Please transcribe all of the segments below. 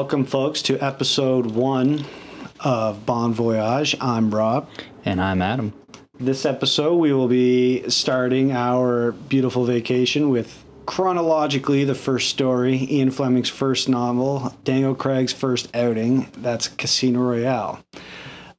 Welcome, folks, to episode one of Bon Voyage. I'm Rob. And I'm Adam. This episode, we will be starting our beautiful vacation with chronologically the first story, Ian Fleming's first novel, Daniel Craig's first outing. That's Casino Royale.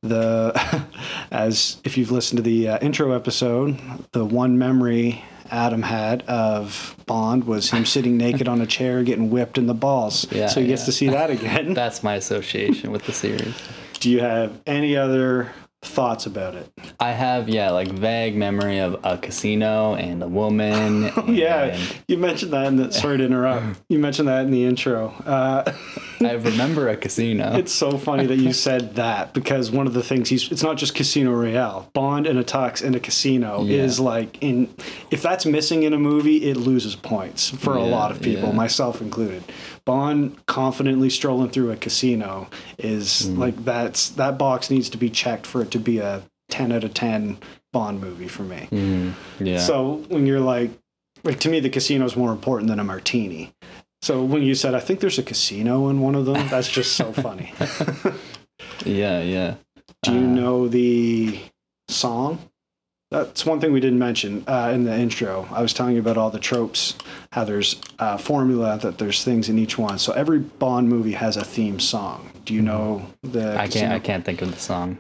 The as if you've listened to the uh, intro episode, the one memory Adam had of Bond was him sitting naked on a chair getting whipped in the balls. Yeah, so he gets yeah. to see that again. That's my association with the series. Do you have any other thoughts about it? I have, yeah, like vague memory of a casino and a woman. Oh, yeah, you mentioned that in the. Sorry to interrupt. You mentioned that in the intro. Uh, I remember a casino. it's so funny that you said that because one of the things he's. It's not just Casino Royale. Bond and a tux in a casino Yeah. is like in. If that's missing in a movie, it loses points for a lot of people, yeah. myself included. Bond confidently strolling through a casino is Mm. like that's that box needs to be checked for it to be a ten out of ten Bond movie for me. Mhm, yeah. So when you're like, like to me, the casino is more important than a martini. So when you said, I think there's a casino in one of them, that's just so funny. yeah, yeah. Do you Uh, know the song? That's one thing we didn't mention uh, in the intro. I was telling you about all the tropes, how there's a formula, that there's things in each one. So every Bond movie has a theme song. Do you know the? I casino? can't. I can't think of the song.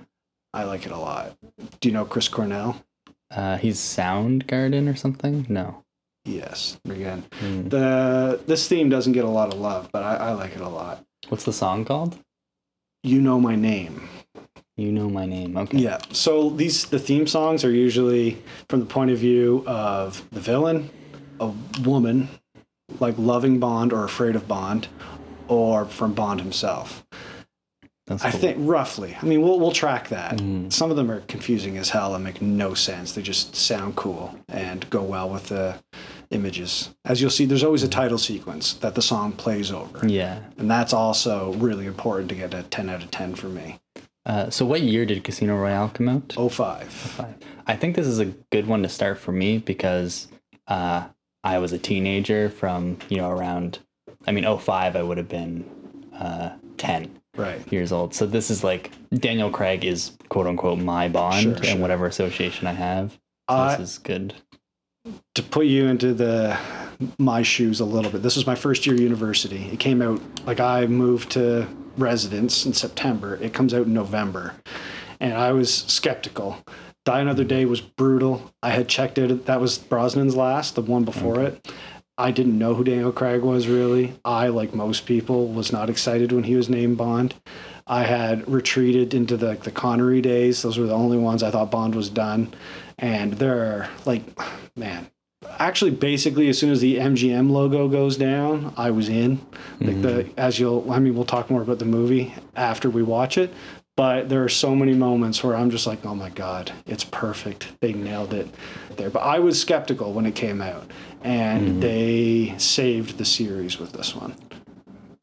I like it a lot. Do you know Chris Cornell? Uh, he's Soundgarden or something. No. Yes. Again, Mm. the this theme doesn't get a lot of love, but I, I like it a lot. What's the song called? You know my name. You know my name. Okay. Yeah. So these the theme songs are usually from the point of view of the villain, a woman, like loving Bond or afraid of Bond, or from Bond himself. That's I cool. think roughly. I mean, we'll we'll track that. Mhm. Some of them are confusing as hell and make no sense. They just sound cool and go well with the images. As you'll see, there's always a title sequence that the song plays over. Yeah. And that's also really important to get a 10 out of 10 for me. Uh, so, what year did Casino Royale come out? 05. Five. I think this is a good one to start for me because uh, I was a teenager from, you know, around, I mean, 05, I would have been uh, 10 Right. years old. So this is like Daniel Craig is quote unquote my Bond Sure, and sure. whatever association I have. I, this is good. to put you into the my shoes a little bit. This was my first year of university. It came out like I moved to residence in September. It comes out in November, and I was skeptical. Die Another Day was brutal. I had checked it. That was Brosnan's last, the one before it. I didn't know who Daniel Craig was really. I, like most people, was not excited when he was named Bond. I had retreated into the the Connery days. Those were the only ones I thought Bond was done. And there are like, man, actually, basically, as soon as the MGM logo goes down, I was in. Like the mm-hmm. as you'll, I mean, we'll talk more about the movie after we watch it. But there are so many moments where I'm just like, oh my god, it's perfect. They nailed it there. But I was skeptical when it came out, and they saved the series with this one.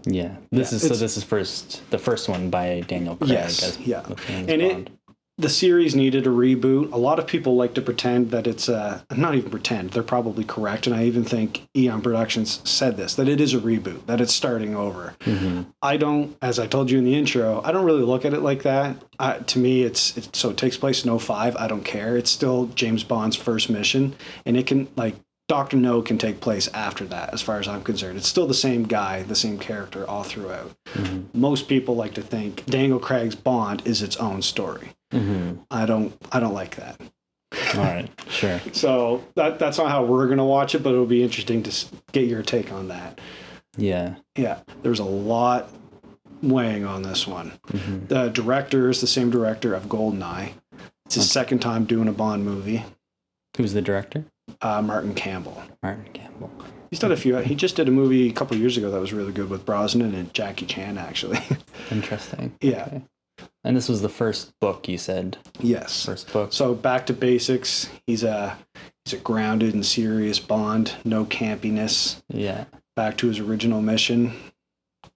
Yeah. This Yeah, is so this is first the first one by Daniel Craig Yes, as yeah. And it- the series needed a reboot. A lot of people like to pretend that it's a not even pretend. They're probably correct, and I even think Eon Productions said this that it is a reboot, that it's starting over. Mhm. I don't, as I told you in the intro, I don't really look at it like that. Uh, to me, it's, it's so it takes place in 05. I don't care. It's still James Bond's first mission, and it can like Doctor No can take place after that, as far as I'm concerned. It's still the same guy, the same character all throughout. Mhm. Most people like to think Daniel Craig's Bond is its own story. Mhm. I don't I don't like that. All right. Sure. So that that's not how we're gonna watch it, but it'll be interesting to get your take on that. Yeah. Yeah, there's a lot weighing on this one. Mhm. The director is the same director of Goldeneye. It's his second time doing a Bond movie. Who's the director? Uh, Martin Campbell. Martin Campbell. He's done a few. He just did a movie a couple years ago that was really good with Brosnan and Jackie Chan, actually. Interesting. Yeah. Okay. And this was the first book you said. yes. First book. So back to basics. He's a he's a grounded and serious Bond. No campiness. Yeah. back to his original mission.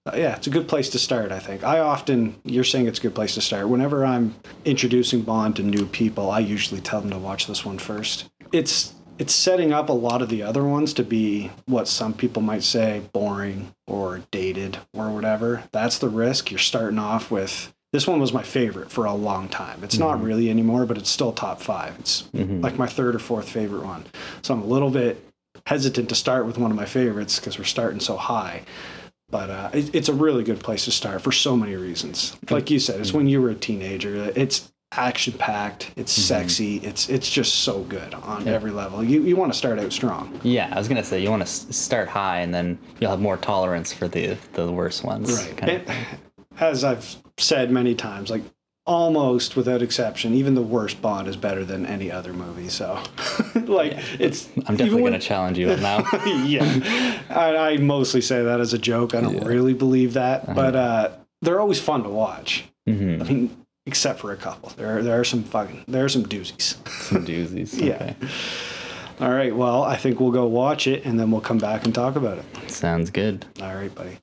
Uh, yeah, it's a good place to start, I think. I often, you're saying it's a good place to start. Whenever I'm introducing Bond to new people, I usually tell them to watch this one first. It's it's setting up a lot of the other ones to be what some people might say boring or dated or whatever. That's the risk. You're starting off with this one was my favorite for a long time. It's not mm-hmm. really anymore, but it's still top five. It's mm-hmm. like my third or fourth favorite one. So I'm a little bit hesitant to start with one of my favorites because we're starting so high. But uh, it, it's a really good place to start for so many reasons. Like you said, it's mm-hmm. when you were a teenager. It's action packed. It's sexy. It's it's just so good on every level. You you want to start out strong. Yeah, I was gonna say you want to start high, and then you'll have more tolerance for the the worst ones. kind of as I've said many times, like almost without exception, even the worst Bond is better than any other movie. So, like, it's. I'm definitely when- gonna challenge you on that. yeah, I, I mostly say that as a joke. I don't really believe that, Uh-huh. but uh, they're always fun to watch. Mhm. I mean, except for a couple. There, there are some fucking, there are some doozies. Some doozies. Yeah. Okay. All right, well, I think we'll go watch it, and then we'll come back and talk about it. Sounds good. All right, buddy.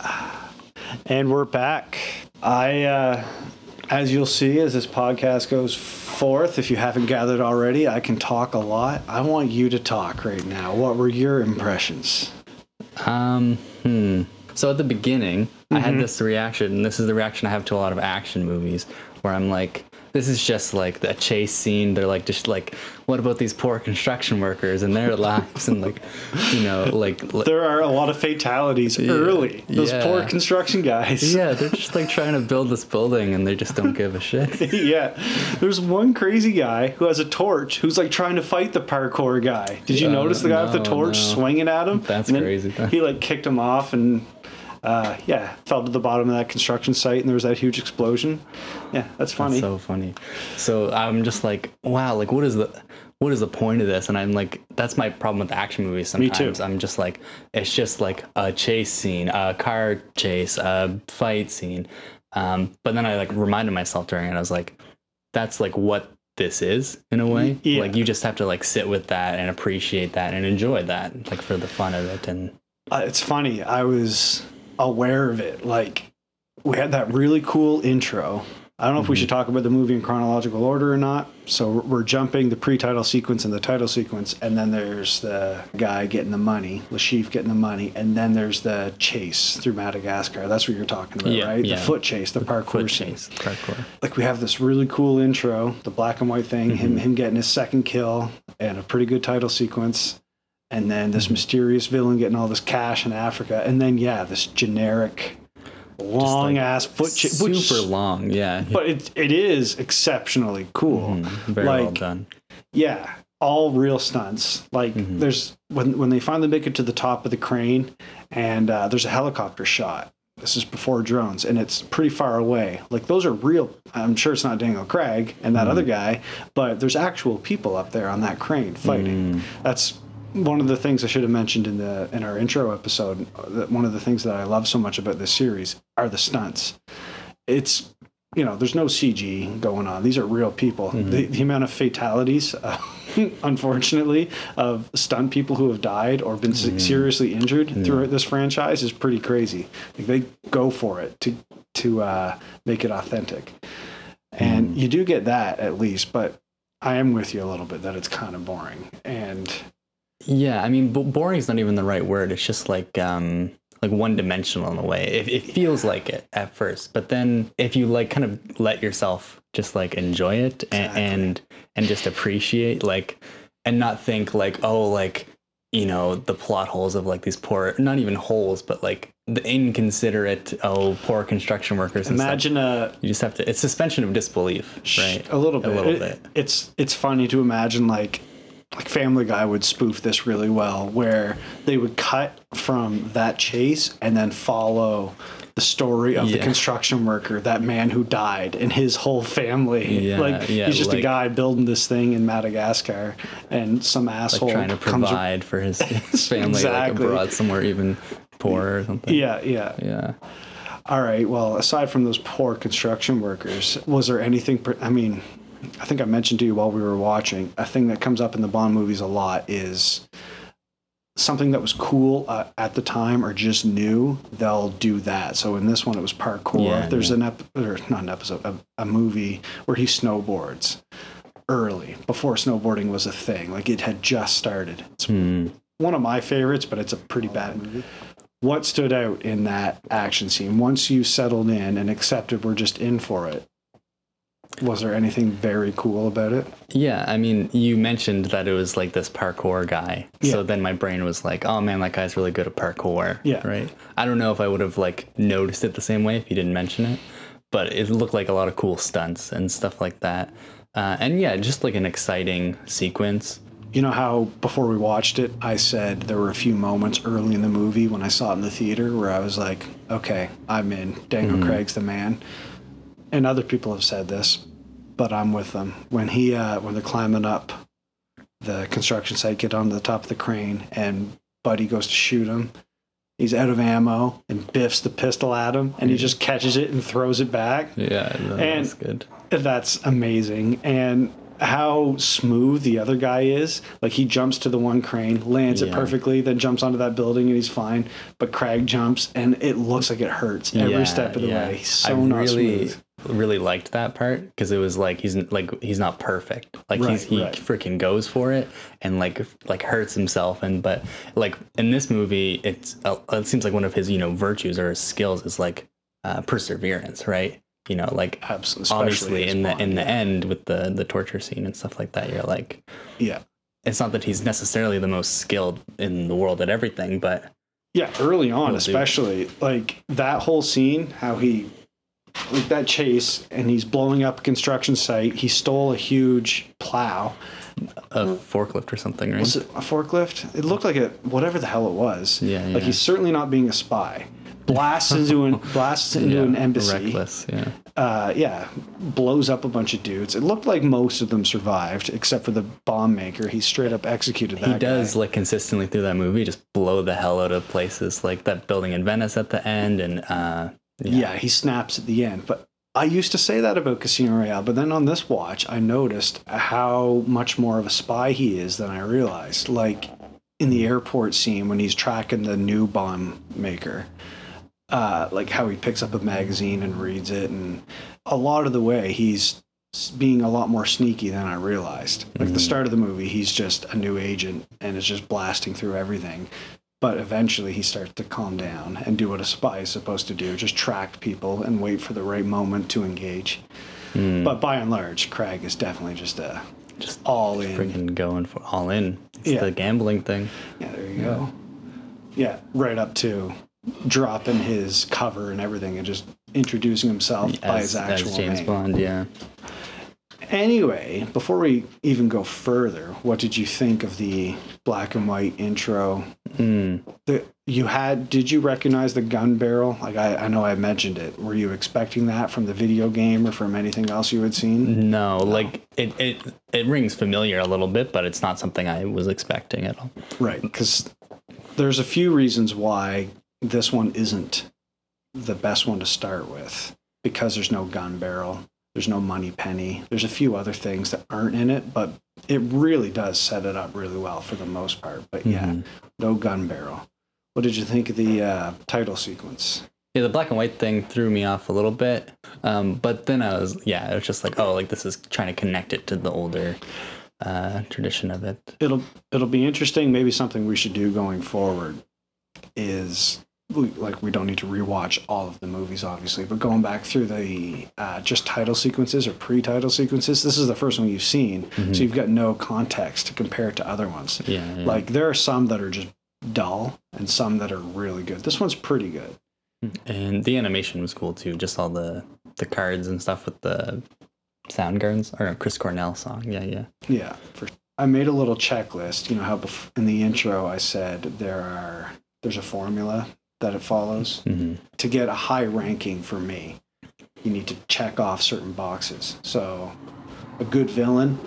And we're back. I, uh, as you'll see, as this podcast goes forth, if you haven't gathered already, I can talk a lot. I want you to talk right now. What were your impressions? Um, hmm. So at the beginning, I Mm-hmm. had this reaction, and this is the reaction I have to a lot of action movies, where I'm like, this is just like a chase scene. They're like, just like, what about these poor construction workers and their lives? And like, you know, like, There are a lot of fatalities early. Those Yeah. poor construction guys. yeah, they're just like trying to build this building and they just don't give a shit. yeah. There's one crazy guy who has a torch who's like trying to fight the parkour guy. Did you Uh, notice the guy with the torch no. swinging at him? That's And crazy. He like kicked him off and uh, yeah, fell to the bottom of that construction site and there was that huge explosion. Yeah, that's funny. so funny. So I'm just like, wow, like what is the what is the point of this? And I'm like, that's my problem with action movies Me too. sometimes. I'm just like, it's just like a chase scene, a car chase, a fight scene. Um, but then I like reminded myself during it, I was like, that's like what this is in a way. Yeah. Like you just have to like sit with that and appreciate that and enjoy that, like for the fun of it. And Uh, it's funny. I was aware of it. Like we had that really cool intro. I don't know if we mm-hmm. should talk about the movie in chronological order or not. So we're- jumping the pre-title sequence and the title sequence, and then there's the guy getting the money, Le Chiffre getting the money, and then there's the chase through Madagascar. That's what you're talking about, Yeah, right? yeah. The foot chase, the parkour chase, parkour. like we have this really cool intro, the black and white thing, him mm-hmm. him getting his second kill, and a pretty good title sequence, and then this mysterious villain getting all this cash in Africa, and then yeah, this generic long ass foot chase, Super which, long, yeah. but it it is exceptionally cool. Mhm, Very well like- done. Yeah, all real stunts. Like there's when when they finally make it to the top of the crane, and uh, there's a helicopter shot. This is before drones, and it's pretty far away. Like those are real. I'm sure it's not Daniel Craig and that other guy, but there's actual people up there on that crane fighting. That's one of the things I should have mentioned in the in our intro episode. That one of the things that I love so much about this series are the stunts. It's you know, there's no CG going on. These are real people. The, the amount of fatalities, uh, unfortunately, of stunt people who have died or been se- seriously injured throughout this franchise is pretty crazy. Like they go for it to to uh, make it authentic, and you do get that at least. But I am with you a little bit that it's kind of boring and. Yeah, I mean, bo- boring is not even the right word. It's just like um like one dimensional in a way. It, it feels like it at first, but then if you like kind of let yourself just like enjoy it and Exactly. and, and just appreciate like and not think like oh like you know the plot holes of like these poor not even holes but like the inconsiderate oh poor construction workers and stuff. Imagine a you just have to it's suspension of disbelief right a little bit. a little It- bit It's it's funny to imagine like like Family Guy would spoof this really well, where they would cut from that chase and then follow the story of the construction worker, that man who died, and his whole family. Yeah, like yeah, he's just a guy building this thing in Madagascar, and some asshole like trying to provide for his, his family Exactly. like abroad somewhere even poorer or something Yeah, yeah. yeah All right. Well, aside from those poor construction workers, was there anything? I mean, I think I mentioned to you while we were watching a thing that comes up in the Bond movies a lot is something that was cool uh, at the time or just new, they'll do that. So in this one, it was parkour. Yeah, There's yeah. an ep- or not an episode, a, a movie where he snowboards early before snowboarding was a thing. Like it had just started. It's Hmm. one of my favorites, but it's a pretty bad movie. What stood out in that action scene? Once you settled in and accepted we're just in for it, was there anything very cool about it? Yeah, I mean, you mentioned that it was like this parkour guy. Yeah. So then my brain was like, oh man, that guy's really good at parkour. Yeah. Right. I don't know if I would have like noticed it the same way if you didn't mention it, but it looked like a lot of cool stunts and stuff like that. Uh, and yeah, just like an exciting sequence. You know how before we watched it, I said there were a few moments early in the movie when I saw it in the theater where I was like, okay, I'm in. Daniel Craig's the man. And other people have said this, but I'm with them. When he, uh, when they're climbing up the construction site, get on the top of the crane, and Buddy goes to shoot him. He's out of ammo and biffs the pistol at him, and he just catches it and throws it back. Yeah, that And- was good. That's amazing. And how smooth the other guy is. Like he jumps to the one crane, lands it perfectly, then jumps onto that building and he's fine. But Craig jumps and it looks like it hurts every Yeah, step of the yeah. way. He's so I not really, smooth. Really liked that part because it was like he's like he's not perfect. Like Right, he's he right. freaking goes for it and like like hurts himself. And but like in this movie, it's uh, it seems like one of his you know virtues or his skills is like uh, perseverance, right? You know, like Absolutely. obviously in the in the end with the the torture scene and stuff like that, you're like Yeah. it's not that he's necessarily the most skilled in the world at everything, but Yeah, early on, especially like that whole scene, how he like that chase and he's blowing up a construction site. He stole a huge plow. a forklift or something, right? Was it a forklift? It looked like a whatever the hell it was. Yeah, yeah. Like he's certainly not being a spy. Blasts into an blasts into Yeah, an embassy. Reckless, yeah. Uh, yeah, blows up a bunch of dudes. It looked like most of them survived, except for the bomb maker. He straight up executed that. he does guy. like consistently through that movie just blow the hell out of places like that building in venice at the end and uh Yeah. he snaps at the end. But I used to say that about Casino Royale, but then on this watch, I noticed how much more of a spy he is than I realized. Like in the airport scene when he's tracking the new bomb maker, uh, like how he picks up a magazine and reads it, and a lot of the way he's being a lot more sneaky than I realized. Like the start of the movie, he's just a new agent and is just blasting through everything. But eventually he starts to calm down and do what a spy is supposed to do just track people and wait for the right moment to engage. Hmm. But by and large, Craig is definitely just a just all in. freaking going for all in it's Yeah. the gambling thing Yeah, there you go. Yeah, right up to dropping his cover and everything and just introducing himself by his actual as james name. bond yeah Anyway, before we even go further, what did you think of the black and white intro? Mm. The, you had did you recognize the gun barrel? Like I, I know I mentioned it. Were you expecting that from the video game or from anything else you had seen? no like it, it it rings familiar a little bit but it's not something i was expecting at all Right, because there's a few reasons why this one isn't the best one to start with. Because there's no gun barrel, there's no Moneypenny, there's a few other things that aren't in it, but it really does set it up really well for the most part. But yeah, Mhm. no gun barrel. What did you think of the uh, title sequence? yeah the black and white thing threw me off a little bit um but then i was yeah it was just like oh like this is trying to connect it to the older uh tradition of it It'll it'll be interesting. Maybe something we should do going forward is like we don't need to rewatch all of the movies, obviously, but going back through the uh, just title sequences or pre-title sequences. This is the first one you've seen, so you've got no context to compare it to other ones. yeah, yeah. Like there are some that are just dull and some that are really good. This one's pretty good. And the animation was cool too. Just all the the cards and stuff with the Soundgarden's or Chris Cornell song. Yeah, yeah. Yeah, for I made a little checklist. You know how bef- in the intro I said there are there's a formula that it follows hmm to get a high ranking for me. You need to check off certain boxes. So, a good villain.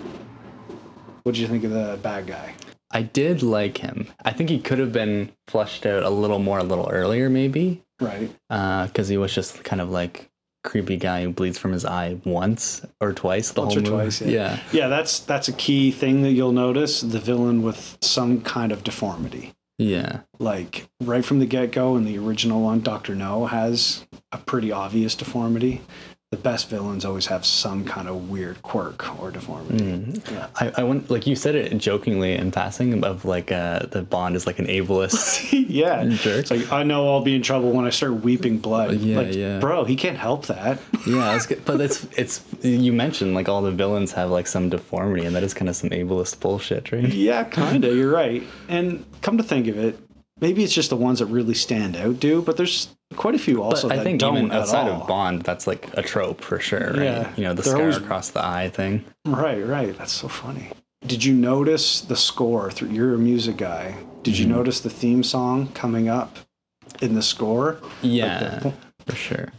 What did you think of the bad guy? I did like him. I think he could have been flushed out a little more, a little earlier, maybe, Right. because he was just kind of like creepy guy who bleeds from his eye once or twice the Once whole or movie. twice, yeah. yeah. Yeah, that's that's a key thing that you'll notice. The villain with some kind of deformity. Yeah. Like right from the get go in the original one, Doctor No has a pretty obvious deformity. The best villains always have some kind of weird quirk or deformity. Mm. Yeah. I, I want like you said it jokingly in passing of like uh the Bond is like an ableist. yeah. Jerk. It's like I know I'll be in trouble when I start weeping blood. Yeah, like, yeah. Bro, he can't help that. yeah, it's good. but it's it's you mentioned like all the villains have like some deformity, and that is kind of some ableist bullshit, right? yeah, kinda. You're right. And come to think of it, maybe it's just the ones that really stand out do. But there's quite a few also But I think don't even outside of Bond, that's like a trope for sure, right? Yeah. You know, the They're scar always- across the eye thing. Right, right. That's so funny. Did you notice the score? Through you're a music guy. Did Mm-hmm. you notice the theme song coming up in the score? Yeah, the- for sure.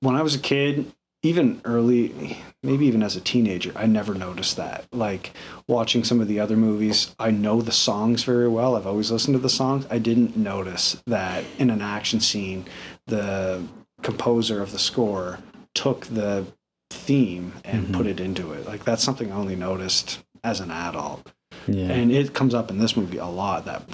When I was a kid, even early, maybe even as a teenager, I never noticed that. Like watching some of the other movies, I know the songs very well. I've always listened to the songs. I didn't notice that in an action scene, the composer of the score took the theme and Mhm. put it into it. Like that's something I only noticed as an adult. Yeah. And it comes up in this movie a lot. That.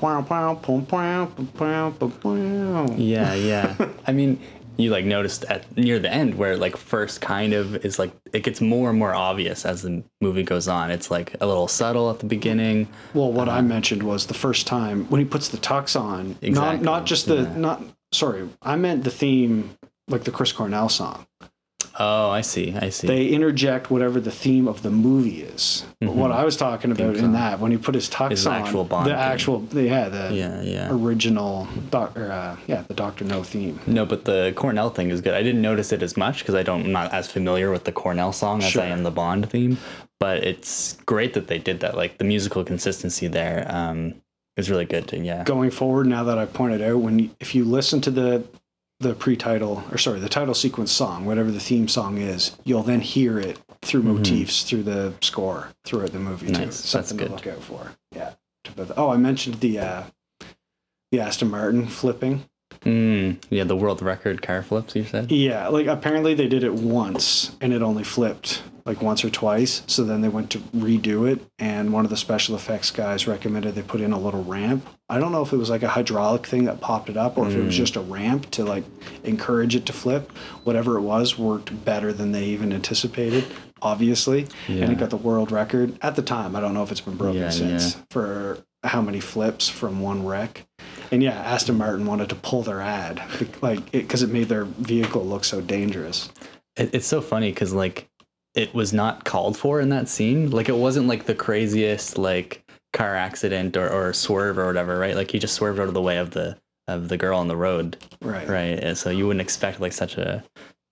Yeah, yeah. I mean, you like noticed at near the end where like first kind of is like it gets more and more obvious as the movie goes on. It's like a little subtle at the beginning. Well, what I mentioned was the first time when he puts the tux on. Exactly, Not not just the yeah. not sorry. I meant the theme, like the Chris Cornell song. Oh, I see. I see. They interject whatever the theme of the movie is. But What I was talking about in that when he put his tux Is the on, actual Bond the theme. actual yeah the yeah, yeah. original doc, or, uh, yeah the Doctor No theme. No, but the Cornell thing is good. I didn't notice it as much because I don't I'm not as familiar with the Cornell song as Sure. I am the Bond theme. But it's great that they did that. Like the musical consistency there um, is really good. To, yeah. going forward now that I pointed out when if you listen to the the pre-title or sorry the title sequence song whatever the theme song is you'll then hear it through motifs through the score throughout the movie too Mm-hmm. Nice. That's something good. to look out for yeah oh I mentioned the uh the Aston Martin flipping Mm, yeah, the world record car flips. You said. yeah like apparently they did it once and it only flipped like once or twice so then they went to redo it and one of the special effects guys recommended they put in a little ramp i don't know if it was like a hydraulic thing that popped it up or if it was just a ramp to like encourage it to flip whatever it was worked better than they even anticipated obviously and Yeah. it got the world record at the time i don't know if it's been broken Yeah, since yeah. for how many flips from one wreck and yeah aston martin wanted to pull their ad like because it made their vehicle look so dangerous It, it's so funny because like it was not called for in that scene. Like it wasn't like the craziest like car accident or, or swerve or whatever, right? Like he just swerved out of the way of the of the girl on the road, right right? And so you wouldn't expect like such a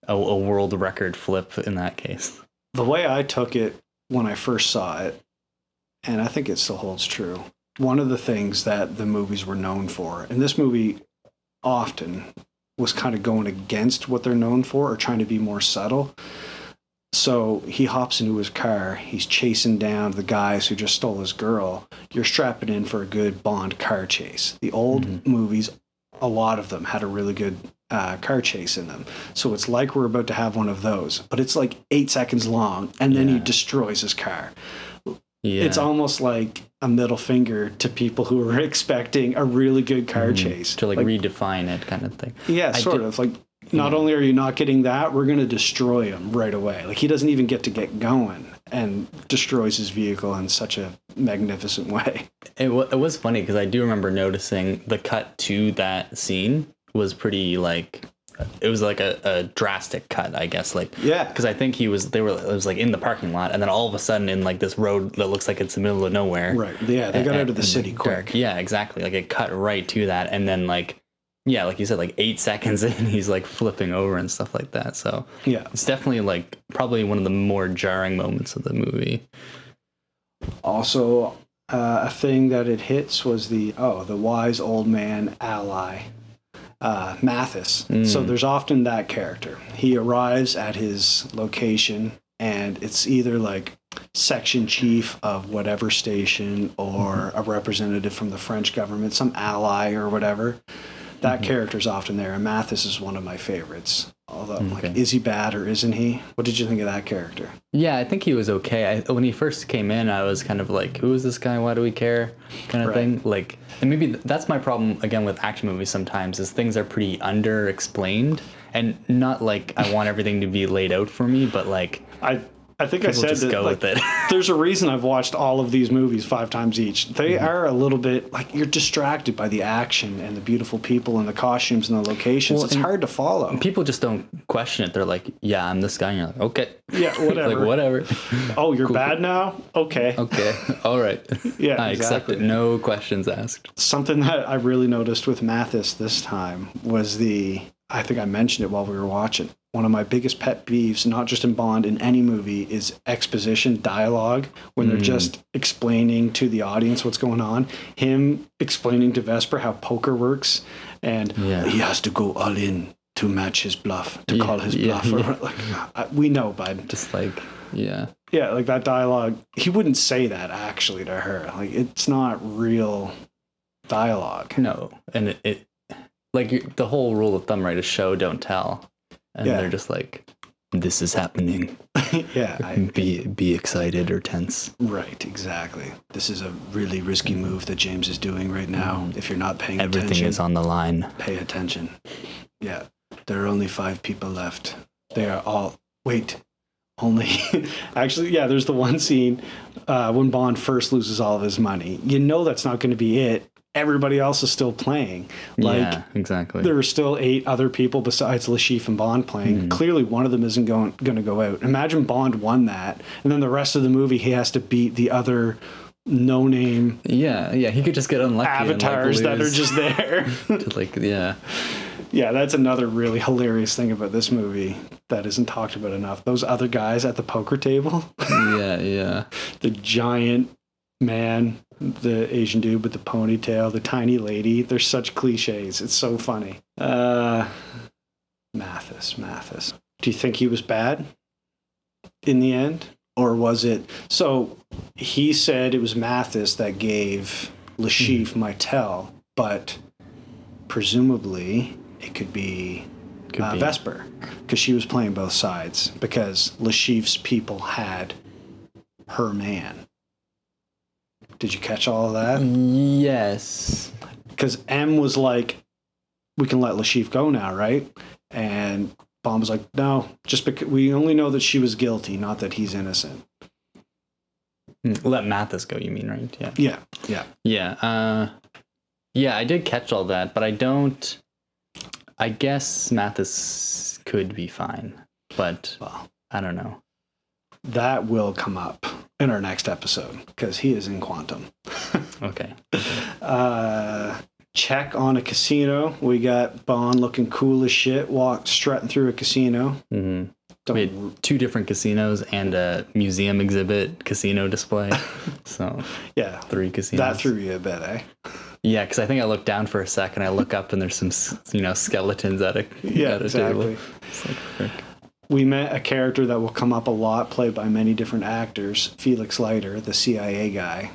a, a world record flip in that case. the way I took it when I first saw it, and I think it still holds true, one of the things that the movies were known for, and this movie often was kind of going against what they're known for or trying to be more subtle. So he hops into his car, he's chasing down the guys who just stole his girl. You're strapping in for a good Bond car chase. The old movies, a lot of them had a really good uh, car chase in them. So it's like we're about to have one of those, but it's like eight seconds long, and then he destroys his car. Yeah, It's almost like a middle finger to people who are expecting a really good car chase. Mm-hmm. to like, redefine it kind of thing. yeah, I sort did- of like. Not only are you not getting that, we're going to destroy him right away. Like he doesn't even get to get going, and destroys his vehicle in such a magnificent way. It, w- it was funny because I do remember noticing the cut to that scene was pretty like it was like a, a drastic cut, I guess. Like Yeah, because I think he was they were it was like in the parking lot, and then all of a sudden in like this road that looks like it's the middle of nowhere. right. Yeah, they got out of the city quick. dark. Yeah, exactly. Like it cut right to that, and then like yeah, like you said, like eight seconds in, he's like flipping over and stuff like that. So Yeah. it's definitely like probably one of the more jarring moments of the movie. Also, uh, a thing that it hits was the oh, the wise old man ally, uh, Mathis. So mm. there's often that character. He arrives at his location, and it's either like section chief of whatever station or mm-hmm. a representative from the French government, some ally or whatever. That mm-hmm. character's often there, and Mathis is one of my favorites. Although, like, Okay. is he bad or isn't he? What did you think of that character? Yeah, I think he was okay. I, when he first came in, I was kind of like, "Who is this guy? Why do we care?" kind of Right. thing. Like, and maybe that's my problem again with action movies. Sometimes is things are pretty under-explained, and not like I want everything to be laid out for me, but like I I think I said just that go like, with it. there's a reason I've watched all of these movies five times each. They Mm-hmm. are a little bit like you're distracted by the action and the beautiful people and the costumes and the locations. Well, it's hard to follow. People just don't question it. They're like, "Yeah, I'm this guy," and you're like, "Okay." Yeah, whatever. like whatever. Oh, you're bad now? Okay. okay, all right. Yeah, I accept exactly. it. No questions asked. Something that I really noticed with Mathis this time was the I think I mentioned it while we were watching. One of my biggest pet peeves, not just in Bond, in any movie, is exposition dialogue when they're hmm. just explaining to the audience what's going on. Him explaining to Vesper how poker works and Yeah. he has to go all in to match his bluff, to Yeah, call his yeah, bluff. yeah. Like, I, we know, bud. Just like, yeah. Yeah, like that dialogue. He wouldn't say that actually to her. Like it's not real dialogue. No, and it, it like the whole rule of thumb, right, is show don't tell, and Yeah. they're just like, "This is happening. yeah, I, Be be excited or tense." right, exactly. This is a really risky move that James is doing right now. If you're not paying Everything attention, is on the line. pay attention. Yeah, there are only five people left. They are all. Wait, only. Actually, yeah. There's the one scene uh, when Bond first loses all of his money. You know that's not going to be it. Everybody else is still playing. Like yeah, exactly. there are still eight other people besides Le Chiffre and Bond playing. Mm-hmm. Clearly, one of them isn't going going to go out. Imagine Bond won that, and then the rest of the movie he has to beat the other no name yeah, yeah. He could just get unlucky. avatars and, like, that are just there. like, yeah, yeah, that's another really hilarious thing about this movie that isn't talked about enough. Those other guys at the poker table, yeah, yeah. the giant man, the Asian dude with the ponytail, the tiny lady. They're such cliches. It's so funny. Uh, Mathis, Mathis. Do you think he was bad in the end? Or was it so he said it was Mathis that gave Le Chiffre Mytel, but presumably it could be Could uh, be. Vesper because she was playing both sides because Le Chiffre's people had her man. Did you catch all of that? Yes. Because M was like, "We can let Le Chiffre go now, right?" And Bond was like, "No, just because we only know that she was guilty, not that he's innocent." Mm, Let Mathis go. You mean right? Yeah. Yeah, yeah. Yeah. Uh, yeah, I did catch all that, but I don't. I guess Mathis could be fine, but Well, I don't know. that will come up in our next episode because he is in Quantum. Okay. Uh, check on a casino. We got Bond looking cool as shit, walk strutting through a casino. Mm-hmm. Don't, We had two different casinos and a museum exhibit casino display. so yeah, three casinos. that threw you a bit, eh? Yeah, because I think I looked down for a second. I look up and there's some, you know, skeletons at a Yeah, at a exactly. table. It's like, frick. We met a character that will come up a lot, played by many different actors. Felix Leiter, the CIA guy.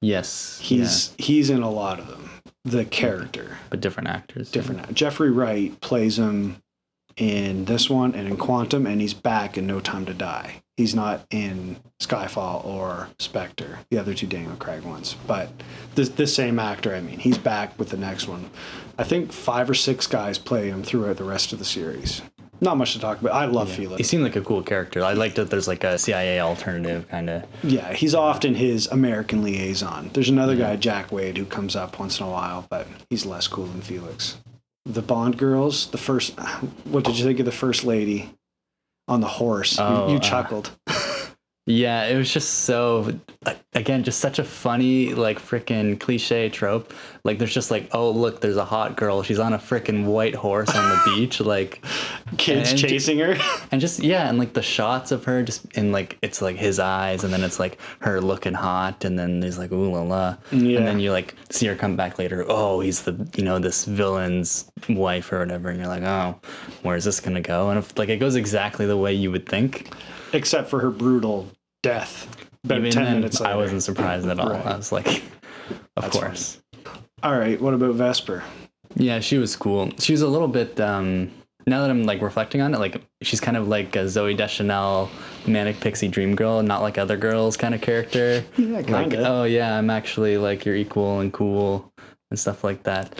Yes. He's yeah, he's in a lot of them. The character, but different actors. different. Jeffrey Wright plays him in this one and in Quantum, and he's back in No Time to Die. He's not in Skyfall or Spectre, the other two Daniel Craig ones. But this this same actor, I mean, he's back with the next one. I think five or six guys play him throughout the rest of the series. Not much to talk about. I love He Felix. He seemed like a cool character. I liked that there's like a CIA alternative kind of. Yeah, he's often his American liaison. There's another guy, Jack Wade, who comes up once in a while, but he's less cool than Felix. The Bond girls, the first. What did you think of the first lady on the horse? You- Oh, you, uh, chuckled. Yeah, it was just so like, again, just such a funny like freaking cliche trope. Like there's just like, oh look, there's a hot girl. She's on a freaking white horse on the beach, like Kids and- chasing her. and just yeah, and like the shots of her just in like it's like his eyes, and then it's like her looking hot, and then there's like ooh la la, Yeah. and then you like see her come back later. Oh, he's the you know this villain's wife or whatever, and you're like, oh, where's this gonna go? And if like it goes exactly the way you would think, Except for her brutal death. About even 10 then, minutes later. I wasn't surprised at all. Right. I was like, of That's course. All right, what about Vesper? Yeah, she was cool. She was a little bit um now that I'm like reflecting on it, like she's kind of like a Zooey Deschanel, manic pixie dream girl, not like other girls kind of character. Yeah, Like, kinda. oh yeah, I'm actually like you're equal and cool and stuff like that.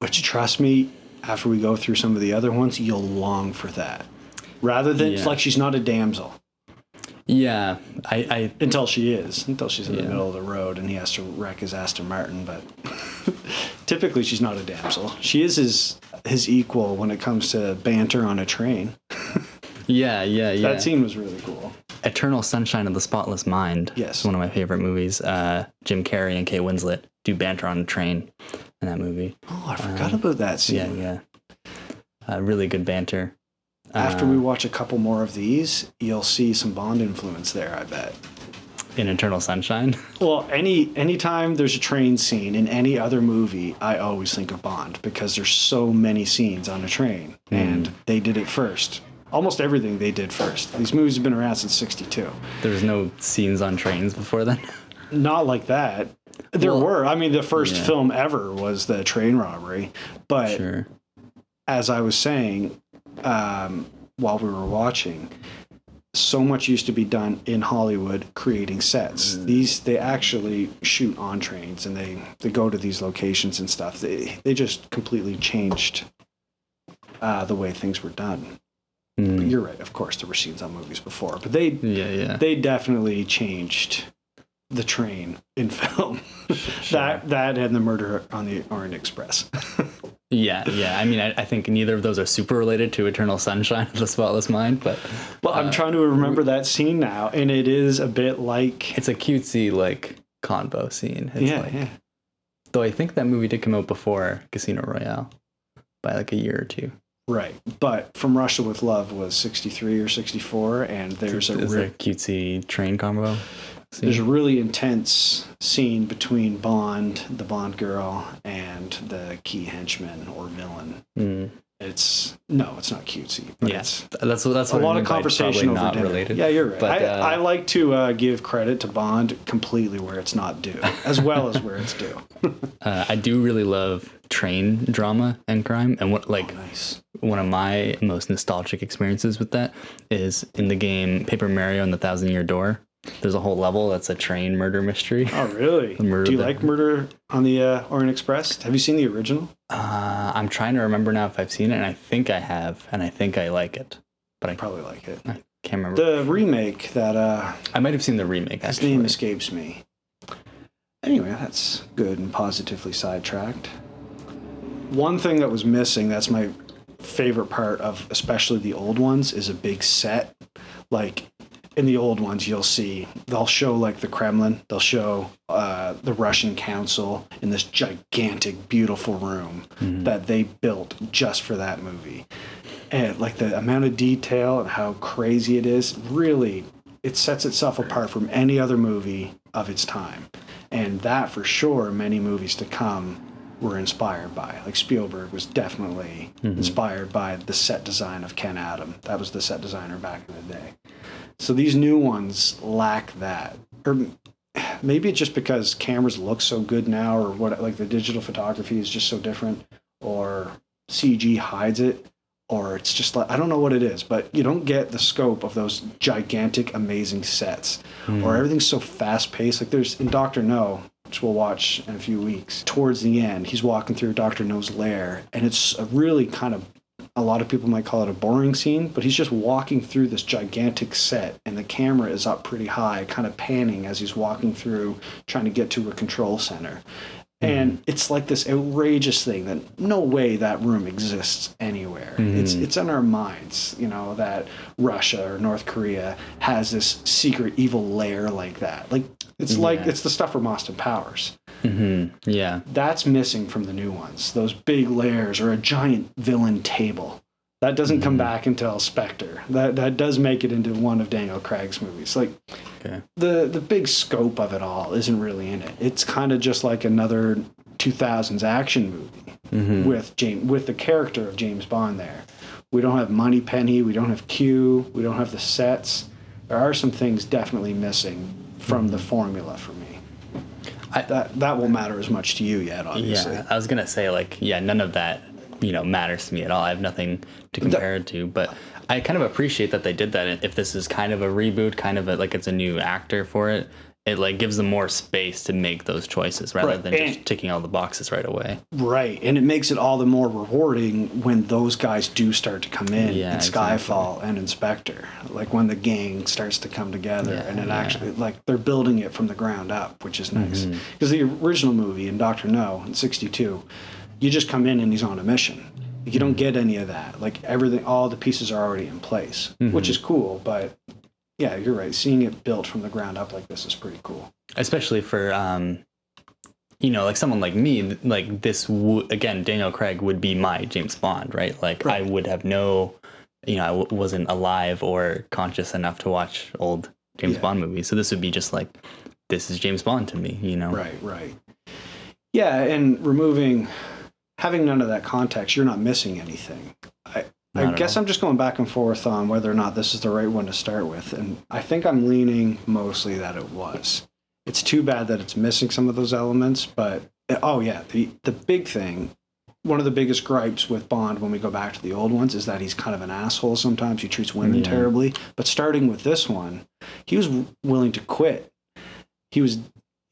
But you trust me, after we go through some of the other ones, you'll long for that. Rather than Yeah. like she's not a damsel Yeah, I, I until she is, until she's in the middle of the road and he has to wreck his Aston Martin. But typically, she's not a damsel. She is his his equal when it comes to banter on a train. yeah, yeah, yeah. That scene was really cool. Eternal Sunshine of the Spotless Mind. Yes. It's one of my favorite movies. Uh, Jim Carrey and Kate Winslet do banter on a train in that movie. Oh, I forgot about that scene. Yeah, yeah. Uh, really good banter. After Uh, we watch a couple more of these, you'll see some Bond influence there. I bet. in Eternal Sunshine. Well, any anytime there's a train scene in any other movie, I always think of Bond because there's so many scenes on a train, and they did it first. Almost everything they did first. These movies have been around since '62. There's no scenes on trains before then. Not like that. There Well, were. I mean, the first yeah. film ever was the train robbery, but sure. as I was saying um, while we were watching, so much used to be done in Hollywood creating sets. These they actually shoot on trains and they they go to these locations and stuff. They they just completely changed uh, the way things were done. But Mm. you're right. Of course, there were scenes on movies before, but they Yeah, yeah. they definitely changed the train in film. that that and the murder on the Orient Express. Yeah, yeah. I mean, I, I think neither of those are super related to Eternal Sunshine of the Spotless Mind, but Well, I'm uh, trying to remember that scene now, and it is a bit like it's a cutesy like convo scene. It's yeah, like, yeah. Though I think that movie did come out before Casino Royale by like a year or two. Right, but From Russia with Love was 63 or 64, and there's a Is re- a cutesy train combo? Scene? there's a really intense scene between Bond, the Bond girl, and the key henchman or villain. Mm. It's no, it's not cutesy. But Yeah, it's that's that's a lot of conversation over not dinner. related. Yeah, you're right. But, I, uh, I like to uh, give credit to Bond completely where it's not due, as well as where it's due. Uh, I do really love train drama and crime, and what like nice. one of my most nostalgic experiences with that is in the game Paper Mario and the Thousand Year Door. There's a whole level that's a train murder mystery. Oh, really? Do you like Murder on the uh, Orient Express? Have you seen the original? Uh, I'm trying to remember now if I've seen it, and I think I have, and I think I like it, but I Probably like it. I can't remember. The remake that uh, I might have seen the remake. his Actually, name escapes me. Anyway, that's good and positively sidetracked. One thing that was missing, that's my favorite part of especially the old ones, is a big set. Like in the old ones, you'll see they'll show like the Kremlin, they'll show uh, the Russian council in this gigantic, beautiful room that they built just for that movie. And like the amount of detail and how crazy it is, really, it sets itself apart from any other movie of its time. And that for sure, many movies to come were inspired by. Like Spielberg was definitely mm-hmm. inspired by the set design of Ken Adam. That was the set designer back in the day. So these new ones lack that. Or maybe it's just because cameras look so good now or what like the digital photography is just so different or CG hides it or it's just like I don't know what it is, but you don't get the scope of those gigantic amazing sets or mm. everything's so fast paced. Like there's in Doctor No, which we'll watch in a few weeks. Towards the end, he's walking through Doctor No's lair, and it's a really kind of a lot of people might call it a boring scene, but he's just walking through this gigantic set, and the camera is up pretty high, kind of panning as he's walking through, trying to get to a control center. And it's like this outrageous thing that no way that room exists anywhere. It's it's in our minds, you know, that Russia or North Korea has this secret evil lair like that. Like it's like it's the stuff from Austin Powers. hmm Yeah. That's missing from the new ones. Those big lairs or a giant villain table. That doesn't come mm-hmm. back until Spectre. That that does make it into one of Daniel Craig's movies. Like Okay. the the big scope of it all isn't really in it. It's kind of just like another 2000s action movie mm-hmm. with James with the character of James Bond there. We don't have Moneypenny, we don't have Q, we don't have the sets. There are some things definitely missing from the formula for me. I- that that won't matter as much to you yet, obviously. Yeah, I was gonna say like yeah, none of that you know matters to me at all. I have nothing to compare it to, but I kind of appreciate that they did that. If this is kind of a reboot, kind of a, like it's a new actor for it, it like gives them more space to make those choices rather Right, than just ticking all the boxes right away. Right, and it makes it all the more rewarding when those guys do start to come in Yeah, in exactly. Skyfall and Spectre. Like when the gang starts to come together, Yeah, and it yeah. actually like they're building it from the ground up, which is nice. Mm-hmm. Because the original movie in Doctor No in '62, you just come in and he's on a mission. You don't get any of that. Like everything, all the pieces are already in place, Mm-hmm. which is cool. But yeah, you're right. Seeing it built from the ground up like this is pretty cool. especially for um you know like someone like me like this w- again daniel craig would be my james bond right like i would have no you know I w- wasn't alive or conscious enough to watch old james Yeah. bond movies so this would be just like this is james bond to me you know Right, right. Yeah, and removing, having none of that context, you're not missing anything. I, I guess all. I'm just going back and forth on whether or not this is the right one to start with. And I think I'm leaning mostly that it was. It's too bad that it's missing some of those elements, but oh, yeah, the, the big thing. One of the biggest gripes with Bond when we go back to the old ones is that he's kind of an asshole sometimes. He treats women Yeah. terribly. But starting with this one, he was willing to quit. He was,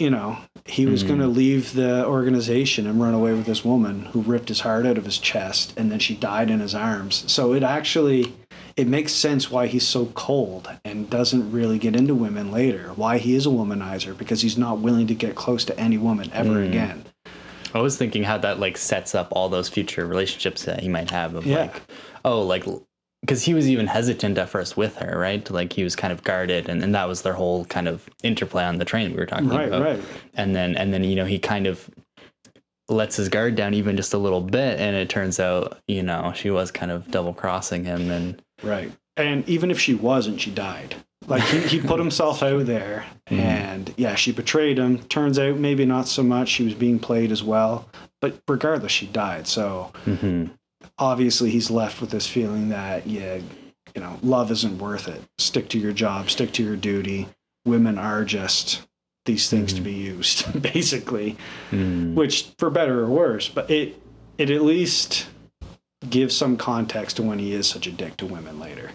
you know, he was Mhm. going to leave the organization and run away with this woman who ripped his heart out of his chest and then she died in his arms. So it actually it makes sense why he's so cold and doesn't really get into women later. Why he is a womanizer because he's not willing to get close to any woman ever Mm. again. i was thinking how that like sets up all those future relationships that he might have of Yeah. like oh like because he was even hesitant at first with her right like he was kind of guarded and, and that was their whole kind of interplay on the train we were talking Right, about right. Right. And then and then you know he kind of lets his guard down even just a little bit and it turns out you know she was kind of double crossing him and Right. And even if she wasn't, she died. Like he, he put himself out there Mhm. and yeah, she betrayed him. Turns out maybe not so much. She was being played as well. But regardless, she died. So Mhm. Obviously he's left with this feeling that, yeah, you know, love isn't worth it. Stick to your job, stick to your duty. Women are just these things to Mhm. be used, basically Mm. which for better or worse, but it it at least gives some context to when he is such a dick to women later.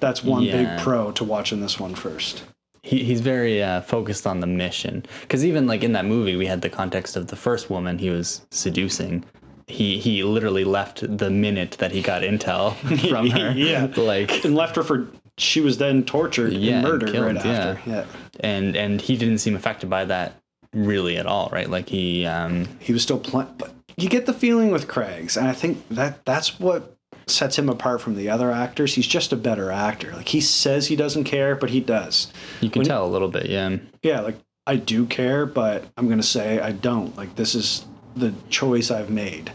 That's one Yeah. big pro to watching this one first. he, he's very uh, focused on the mission because even like in that movie we had the context of the first woman he was seducing he he literally left the minute that he got intel from her Yeah. like And left her for she was then tortured Yeah, and and murdered killed, right after. Yeah. and and he didn't seem affected by that really at all right like he um He was still playing but you get the feeling with Craig's, and I think that that's what sets him apart from the other actors. He's just a better actor. Like he says he doesn't care, but he does. you can When- tell a little bit yeah yeah, like I do care, but I'm gonna say I don't. Like this is the choice I've made.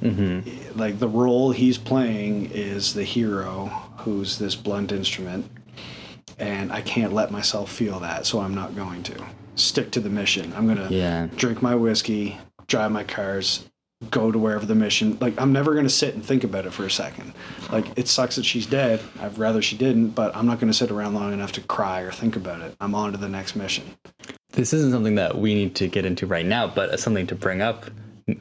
hmm Like the role he's playing is the hero who's this blunt instrument, and I can't let myself feel that, so I'm not going to stick to the mission. I'm gonna yeah drink my whiskey, drive my cars, go to wherever the mission. Like I'm never gonna sit and think about it for a second. Like it sucks that she's dead. I'd rather she didn't, but I'm not gonna sit around long enough to cry or think about it. I'm on to the next mission. This isn't something that we need to get into right now, but something to bring up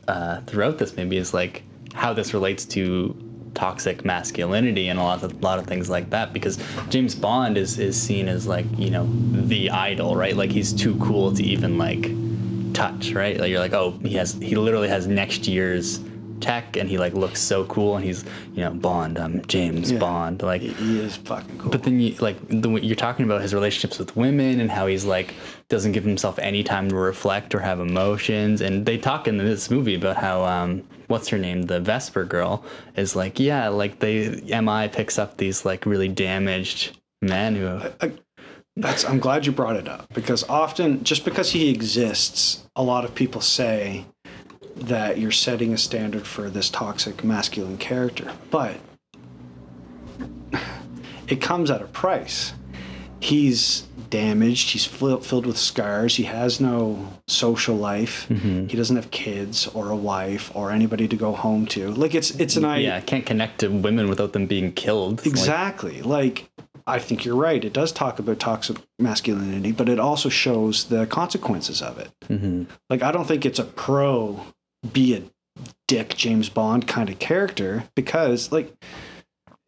uh, throughout this maybe is like how this relates to toxic masculinity and a lot of lot of things like that. Because James Bond is is seen as like you know the idol, right? Like he's too cool to even like touch, right? Like you're like, oh, he has he literally has next year's tech and he like looks so cool and he's you know Bond, I'm James Yeah. Bond, like He, is fucking cool. but then you like the, you're talking about his relationships with women and how he's like doesn't give himself any time to reflect or have emotions. And they talk in this movie about how um, what's her name, the Vesper girl, is like yeah, like they Mi picks up these like really damaged men who I, that's I'm glad you brought it up because often just because he exists, a lot of people say that you're setting a standard for this toxic masculine character. But it comes at a price. He's damaged, he's filled with scars, he has no social life. He doesn't have kids or a wife or anybody to go home to. Like it's it's an idea. yeah I can't connect to women without them being killed. Exactly. Like, I think you're right. It does talk about toxic masculinity, but it also shows the consequences of it. mhm. Like, I don't think it's a pro be a dick James Bond kind of character because like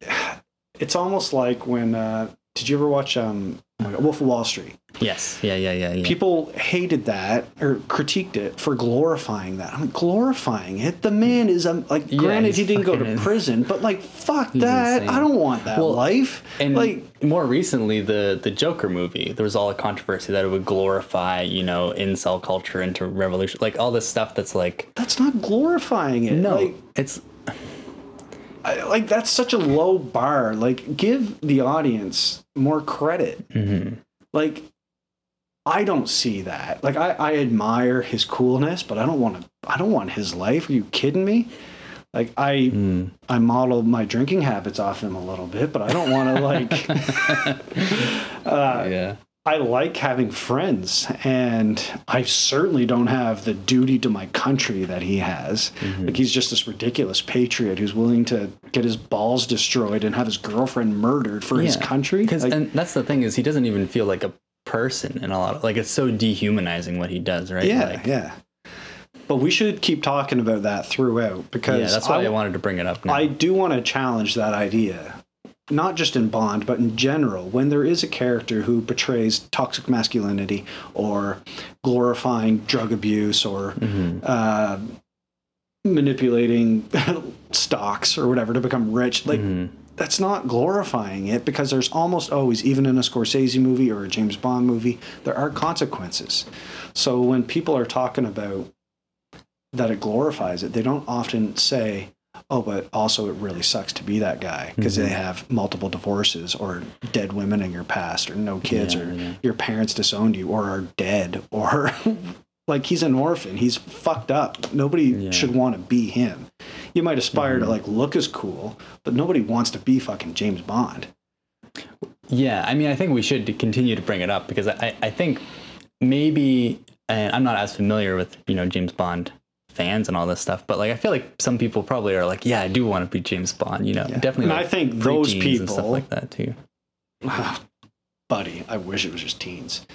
it's almost like when uh did you ever watch um Wolf of Wall Street? Yes. Yeah. Yeah. Yeah. Yeah. People hated that or critiqued it for glorifying that. I'm glorifying it. The man is um, like, Yeah, granted, he's he didn't go to fucking- prison, but like, fuck that. insane. I don't want that Well, life. and like, more recently, the the Joker movie, there was all a controversy that it would glorify, you know, incel culture into revolution, like all this stuff that's like, that's not glorifying it. no, Like, it's I, like that's such a low bar. Like, give the audience more credit. mhm. Like, I don't see that. Like, I, I admire his coolness, but I don't want to. I don't want his life. Are you kidding me? Like, I Mm. I model my drinking habits off him a little bit, but I don't want to like. uh, yeah, I like having friends, and I certainly don't have the duty to my country that he has. Mm-hmm. Like he's just this ridiculous patriot who's willing to get his balls destroyed and have his girlfriend murdered for his country. because Like, and that's the thing is he doesn't even feel like a person in a lot of like it's so dehumanizing what he does, right? yeah, like, yeah. But we should keep talking about that throughout because yeah. That's why I, I, wanted to bring it up now. I do want to challenge that idea. Not just in Bond, but in general, when there is a character who portrays toxic masculinity or glorifying drug abuse or Mhm. uh, manipulating stocks or whatever to become rich, like Mhm. that's not glorifying it because there's almost always, even in a Scorsese movie or a James Bond movie, there are consequences. So when people are talking about that it glorifies it, they don't often say, oh, but also it really sucks to be that guy because Mhm. they have multiple divorces or dead women in your past or no kids Yeah, or yeah. your parents disowned you or are dead or like he's an orphan. He's fucked up. Nobody Yeah. Mm-hmm. should want to be him. You might aspire to like look as cool, but nobody wants to be fucking James Bond. Yeah, I mean, I think we should continue to bring it up because I, I think maybe, and I'm not as familiar with, you know, James Bond fans and all this stuff, but like, I feel like some people probably are like, yeah, I do want to be James Bond, you know, definitely. And like, I think those preteens and stuff people- like that too. Buddy, I wish it was just teens.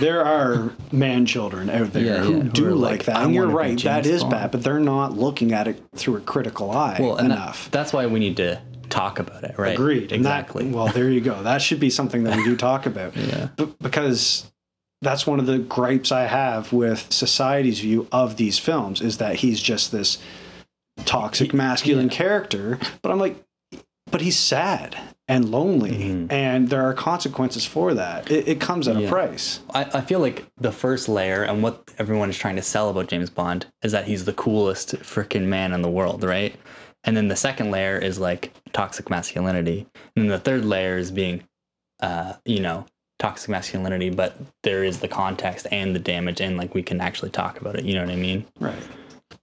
there are man children out there Yeah, who yeah, do are like, like, that. And you're right, that is Bond. bad, but they're not looking at it through a critical eye Well, and that- enough. that's why we need to talk about it, right? Agreed. And that- Exactly. well, there you go. That should be something that we do talk about. yeah. B- because that's one of the gripes I have with society's view of these films is that he's just this toxic masculine character. But I'm like, but he's sad and lonely, Mhm. and there are consequences for that. It, it comes at a price. I, I feel like the first layer and what everyone is trying to sell about James Bond is that he's the coolest freaking man in the world, right? And then the second layer is like toxic masculinity. And then the third layer is being, uh, you know, toxic masculinity, but there is the context and the damage, and like we can actually talk about it. You know what I mean? Right.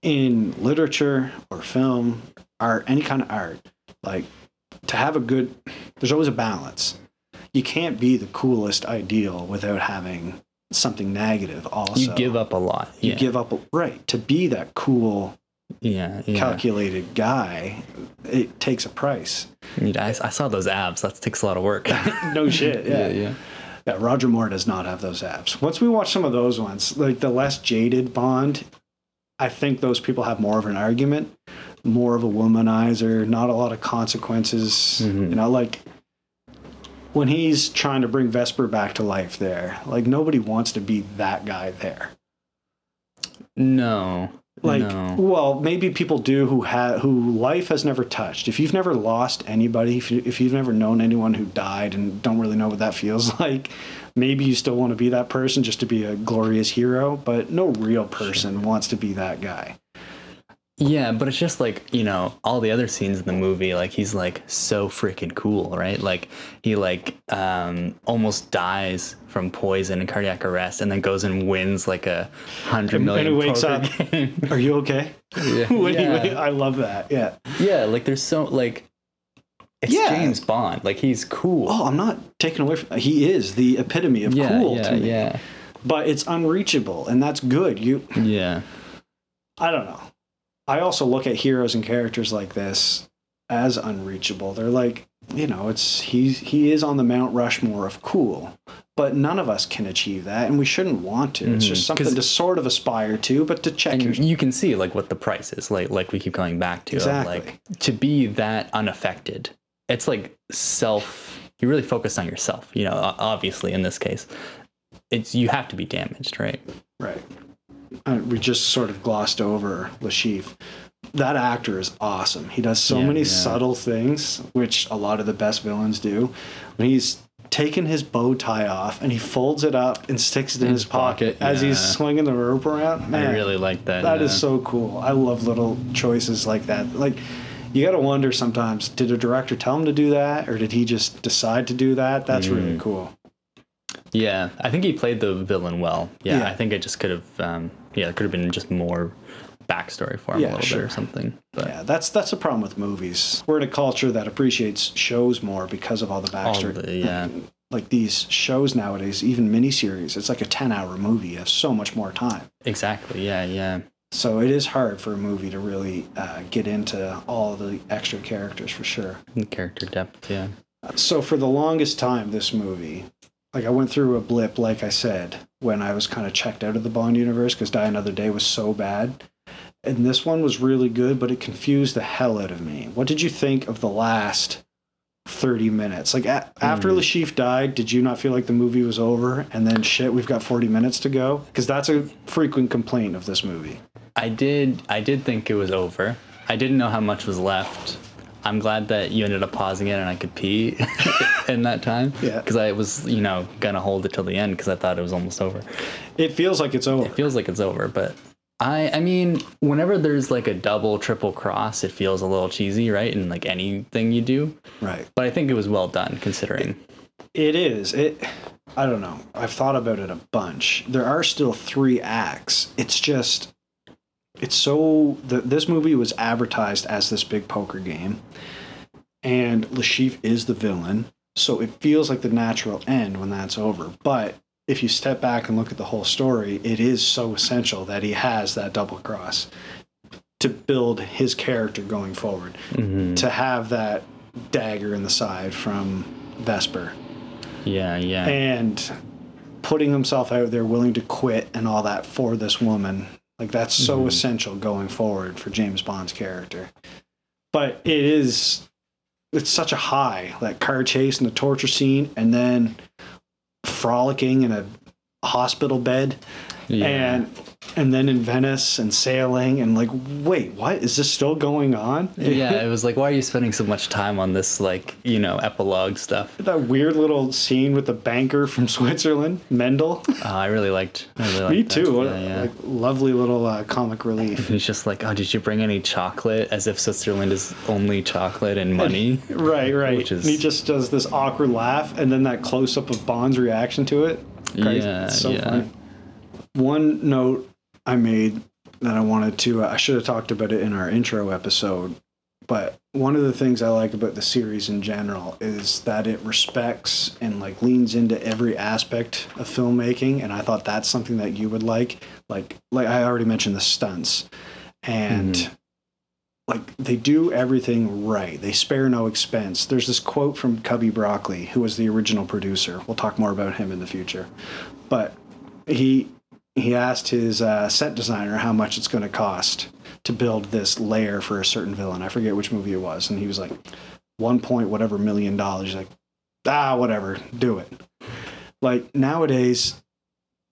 In literature or film, art, any kind of art, like to have a good, there's always a balance. You can't be the coolest ideal without having something negative also. you give up a lot. You yeah. give up, right. To be that cool, yeah. Yeah. calculated guy, it takes a price. I, I saw those abs. That takes a lot of work. No shit. Yeah. yeah. Yeah, Roger Moore does not have those apps. Once we watch some of those ones, like the less jaded Bond, I think those people have more of an argument, more of a womanizer, not a lot of consequences. Mhm. You know, like when he's trying to bring Vesper back to life there, like nobody wants to be that guy there. No. Like, no. well, maybe people do who have who life has never touched. If you've never lost anybody, if, you, if you've never known anyone who died and don't really know what that feels like, maybe you still want to be that person just to be a glorious hero. But no real person wants to be that guy. Yeah, but it's just like, you know, all the other scenes in the movie, like he's like so freaking cool, right? Like he like um almost dies from poison and cardiac arrest and then goes and wins like a hundred million and he wakes up. game. Are you okay? yeah. when he yeah. wa- I love that. Yeah. yeah, like there's so like it's Yeah. James Bond. Like he's cool. Oh, I'm not taking away from. He is the epitome of yeah, cool yeah, to me. yeah. But it's unreachable, and that's good. You Yeah. I don't know. I also look at heroes and characters like this as unreachable. They're like you know, it's he's he is on the Mount Rushmore of cool, but none of us can achieve that, and we shouldn't want to. It's just Mhm. 'Cause- something to sort of aspire to, but to check and your you can see like what the price is like like we keep coming back to of, Exactly. like to be that unaffected it's like self you really focus on yourself you know obviously in this case it's you have to be damaged right Right. Uh, we just sort of glossed over Le Chiffre. That actor is awesome. He does so Yeah, many yeah. subtle things, which a lot of the best villains do. When he's taken his bow tie off and he folds it up and sticks it in, his pocket, pocket, as he's swinging the rope around. Man, i really like that that is uh, so cool. I love little choices like that. Like, you got to wonder sometimes did a director tell him to do that or did he just decide to do that? That's Mm. really cool. Yeah i think he played the villain well yeah, Yeah. i think it just could have um yeah it could have been just more backstory for him Yeah, a little sure. bit or something but Yeah, that's that's the problem with movies. We're in a culture that appreciates shows more because of all the backstory. all the, yeah Like these shows nowadays, even miniseries, it's like a ten-hour movie. You have so much more time, exactly yeah yeah so it is hard for a movie to really uh, get into all the extra characters for sure. the character depth yeah So for the longest time, this movie, like I went through a blip, like I said, when I was kind of checked out of the Bond universe because Die Another Day was so bad. And this one was really good, but it confused the hell out of me. What did you think of the last 30 minutes? Like a- after Hmm. Le Chiffre died, did you not feel like the movie was over? And then shit, we've got 40 minutes to go? Because that's a frequent complaint of this movie. I did. I did think it was over. I didn't know how much was left. I'm glad that you ended up pausing it and I could pee in that time. Yeah. Because I was, you know, gonna hold it till the end because I thought it was almost over. It feels like it's over. It feels like it's over, but I, I mean, whenever there's like a double, triple cross, it feels a little cheesy, right? In like anything you do. Right. But I think it was well done considering. It is. It. I don't know. I've thought about it a bunch. There are still three acts. It's just. It's so. The, this movie was advertised as this big poker game, and Le Chiffre is the villain. So it feels like the natural end when that's over. But if you step back and look at the whole story, it is so essential that he has that double cross to build his character going forward. Mhm. To have that dagger in the side from Vesper Yeah, yeah. and putting himself out there willing to quit and all that for this woman like that's so Mhm. essential going forward for james bond's character but it is it's such a high that car chase and the torture scene and then frolicking in a hospital bed yeah. and and then in venice and sailing and like wait what is this still going on yeah, it was like, why are you spending so much time on this, like, you know, epilogue stuff? that weird little scene with the banker from switzerland mendel Oh, I really liked. I really liked Me too. Yeah, yeah. Like lovely little uh, comic relief. He's just like, oh, did you bring any chocolate? As if Switzerland is only chocolate and money. right, right. Which is- And he just does this awkward laugh, and then that close up of Bond's reaction to it. Crazy. Yeah, It's so yeah. funny. One note I made that I wanted to, I should have talked about it in our intro episode, but one of the things I like about the series in general is that it respects and like leans into every aspect of filmmaking, and I thought that's something that you would like. Like, like I already mentioned the stunts, and Mhm. like they do everything right. They spare no expense. There's this quote from Cubby Broccoli, who was the original producer. We'll talk more about him in the future, but he he asked his uh, set designer how much it's going to cost to build this layer for a certain villain. I forget which movie it was, and he was like, one point whatever million dollars. He's like, ah, whatever, do it. Like nowadays,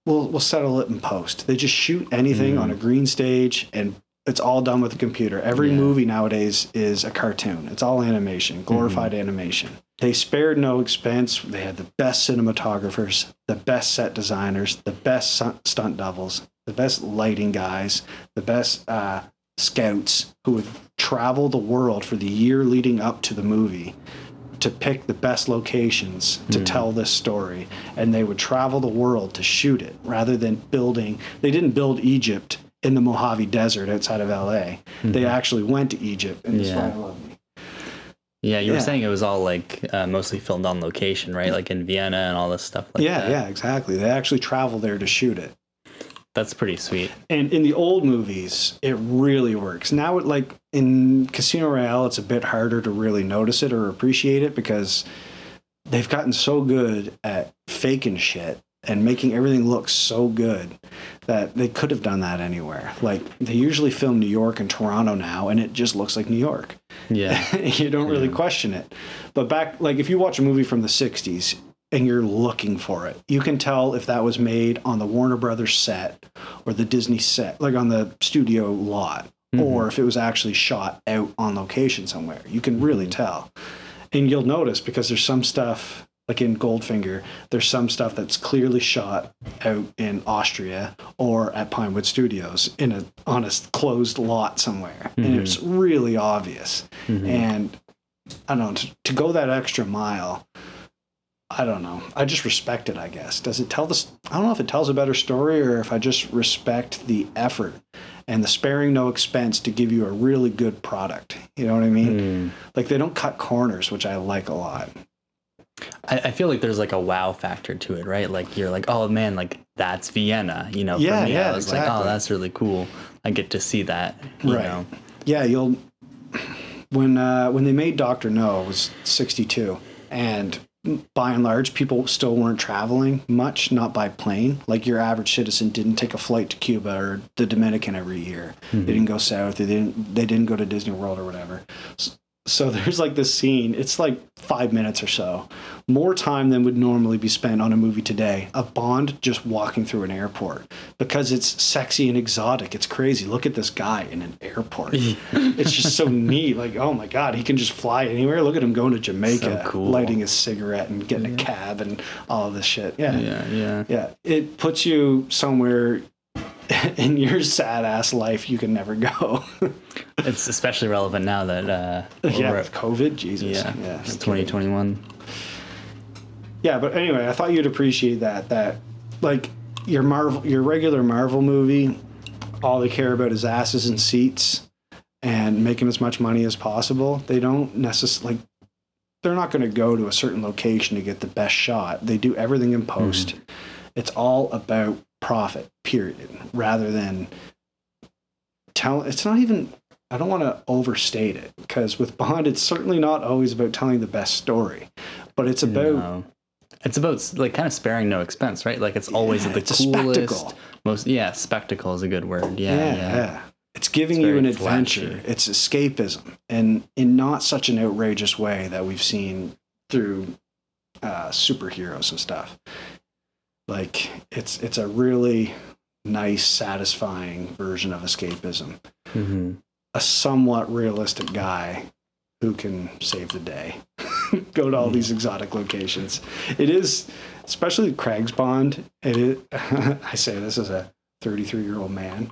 we'll we'll settle it in post. They just shoot anything Mm. on a green stage and it's all done with a computer. Every Yeah. movie nowadays is a cartoon. It's all animation, glorified animation. They spared no expense. They had the best cinematographers, the best set designers, the best stunt- stunt doubles, the best lighting guys, the best uh, scouts who would travel the world for the year leading up to the movie to pick the best locations to Mm. tell this story and they would travel the world to shoot it rather than building they didn't build egypt in the mojave desert outside of la they actually went to egypt and Mm-hmm. Yeah. yeah. love me Yeah, you were saying it was all like uh, mostly filmed on location, right? Like in Vienna and all this stuff like yeah that. yeah exactly they actually travel there to shoot it That's pretty sweet. and in the old movies it really works now it like in Casino Royale, it's a bit harder to really notice it or appreciate it because they've gotten so good at faking shit and making everything look so good that they could have done that anywhere. Like they usually film New York and Toronto now, and it just looks like New York. Yeah. you don't really question it. But back, like if you watch a movie from the '60s and you're looking for it, you can tell if that was made on the Warner Brothers set or the Disney set, like on the studio lot, mm-hmm. or if it was actually shot out on location somewhere. You can really mm-hmm. tell, and you'll notice because there's some stuff like in Goldfinger, there's some stuff that's clearly shot out in Austria or at Pinewood Studios in a on a closed lot somewhere, and mm-hmm. it's really obvious. Mm-hmm. And I don't know to, to go that extra mile. I don't know. I just respect it. I guess. Does it tell this? I don't know if it tells a better story or if I just respect the effort and the sparing no expense to give you a really good product. You know what I mean? Mm. Like they don't cut corners, which I like a lot. I, I feel like there's like a wow factor to it, right? Like you're like, oh man, like that's Vienna. You know, Yeah, for me, yeah, I was like, oh, that's really cool. I get to see that. You Right. know. Yeah, you'll when uh, when they made Doctor No it was sixty two, and by and large, people still weren't traveling much, not by plane. Like your average citizen didn't take a flight to Cuba or the Dominican every year. They didn't go south. They didn't. They didn't go to Disney World or whatever. S- So there's like this scene. It's like five minutes or so, more time than would normally be spent on a movie today. Of Bond just walking through an airport because it's sexy and exotic. It's crazy. Look at this guy in an airport. it's just so neat. Like, oh my god, he can just fly anywhere. Look at him going to Jamaica, So cool. lighting his cigarette and getting a cab and all of this shit. Yeah, Yeah, yeah. yeah. It puts you somewhere in your sad ass life you can never go. It's especially relevant now that uh, yeah, with COVID, Jesus. yeah, yeah. it's 2021. Yeah, but anyway, I thought you'd appreciate that. That like your Marvel, your regular Marvel movie, all they care about is asses and seats and making as much money as possible. They don't necessarily like. They're not going to go to a certain location to get the best shot. They do everything in post. It's all about profit, period, rather than tell. It's not even. I don't want to overstate it because with Bond, it's certainly not always about telling the best story, but it's about No. It's about like kind of sparing no expense, right? Like it's always Yeah, the it's a coolest, spectacle. most yeah. Spectacle is a good word. Yeah, yeah, yeah. yeah. It's giving It's you an adventure. flashy. It's escapism, and in not such an outrageous way that we've seen through uh, superheroes and stuff. Like it's it's a really nice, satisfying version of escapism. hmm A somewhat realistic guy who can save the day. Go to all these exotic locations. It is, especially Craig's Bond. It is. I say this as a 33 year old man.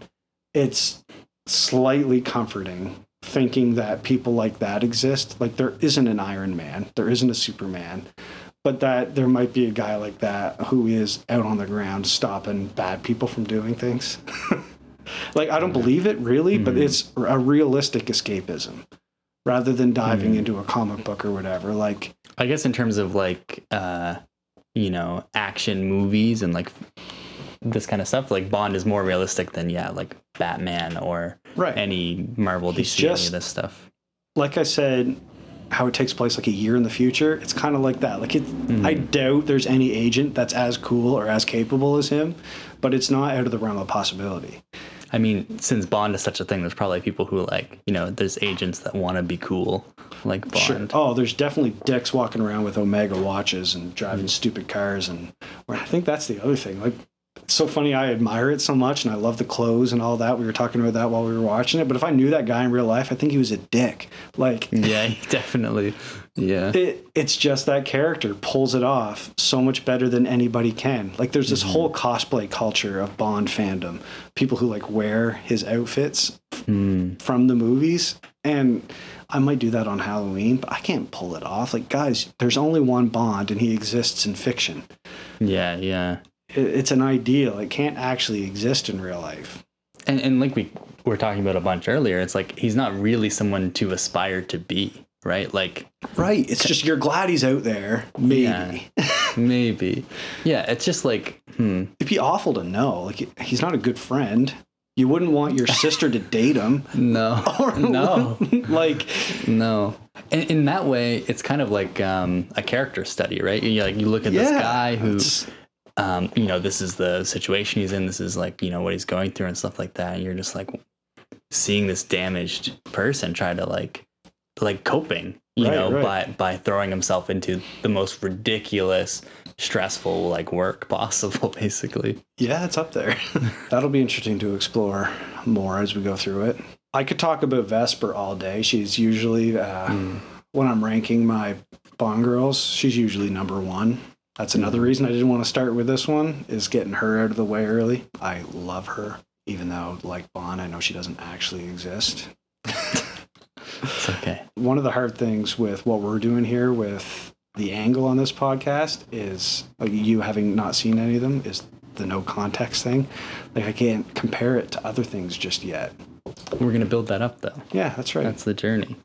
It's slightly comforting thinking that people like that exist. Like there isn't an Iron Man, there isn't a Superman, but that there might be a guy like that who is out on the ground stopping bad people from doing things. like I don't believe it really, but it's a realistic escapism rather than diving into a comic book or whatever. Like I guess in terms of like uh, you know action movies and like this kind of stuff, like Bond is more realistic than yeah, like Batman or right. any Marvel DC any just- of this stuff. like I said, how it takes place like a year in the future, it's kind of like that. Like it, mm-hmm. I doubt there's any agent that's as cool or as capable as him, but it's not out of the realm of possibility. I mean, since Bond is such a thing, there's probably people who like you know there's agents that want to be cool, like Bond. Sure. Oh, there's definitely dicks walking around with Omega watches and driving stupid cars, and well, I think that's the other thing. Like, so funny. I admire it so much, and I love the clothes and all that. We were talking about that while we were watching it. But if I knew that guy in real life, I think he was a dick. Like, Yeah, definitely. Yeah. it, it's just that character pulls it off so much better than anybody can. Like there's this whole cosplay culture of Bond fandom. People who like wear his outfits Hmm. from the movies and I might do that on Halloween, but I can't pull it off. Like guys, there's only one Bond and he exists in fiction. Yeah, yeah. It, it's an ideal. It can't actually exist in real life. And and like we were talking about a bunch earlier, it's like he's not really someone to aspire to be, right? Like Right. It's just you're glad he's out there. Maybe. Yeah. maybe. Yeah, it's just like hmm. It'd be awful to know. Like he's not a good friend. You wouldn't want your sister to date him. No, no, like, no. In, in that way, it's kind of like um, a character study, right? You like you look at this guy who, um, you know, this is the situation he's in. This is like you know what he's going through and stuff like that. And you're just like seeing this damaged person try to like like coping, you Right, know, right. by by throwing himself into the most ridiculous, stressful like work possible, basically. yeah, it's up there. That'll be interesting to explore more as we go through it. I could talk about Vesper all day. She's usually, uh, when I'm ranking my Bond girls, she's usually number one. That's another reason I didn't want to start with this one is getting her out of the way early. I love her, even though, like Bond, I know she doesn't actually exist. It's okay. one of the hard things with what we're doing here with the angle on this podcast is like you having not seen any of them is the no context thing like i can't compare it to other things just yet We're gonna build that up though. yeah that's right That's the journey.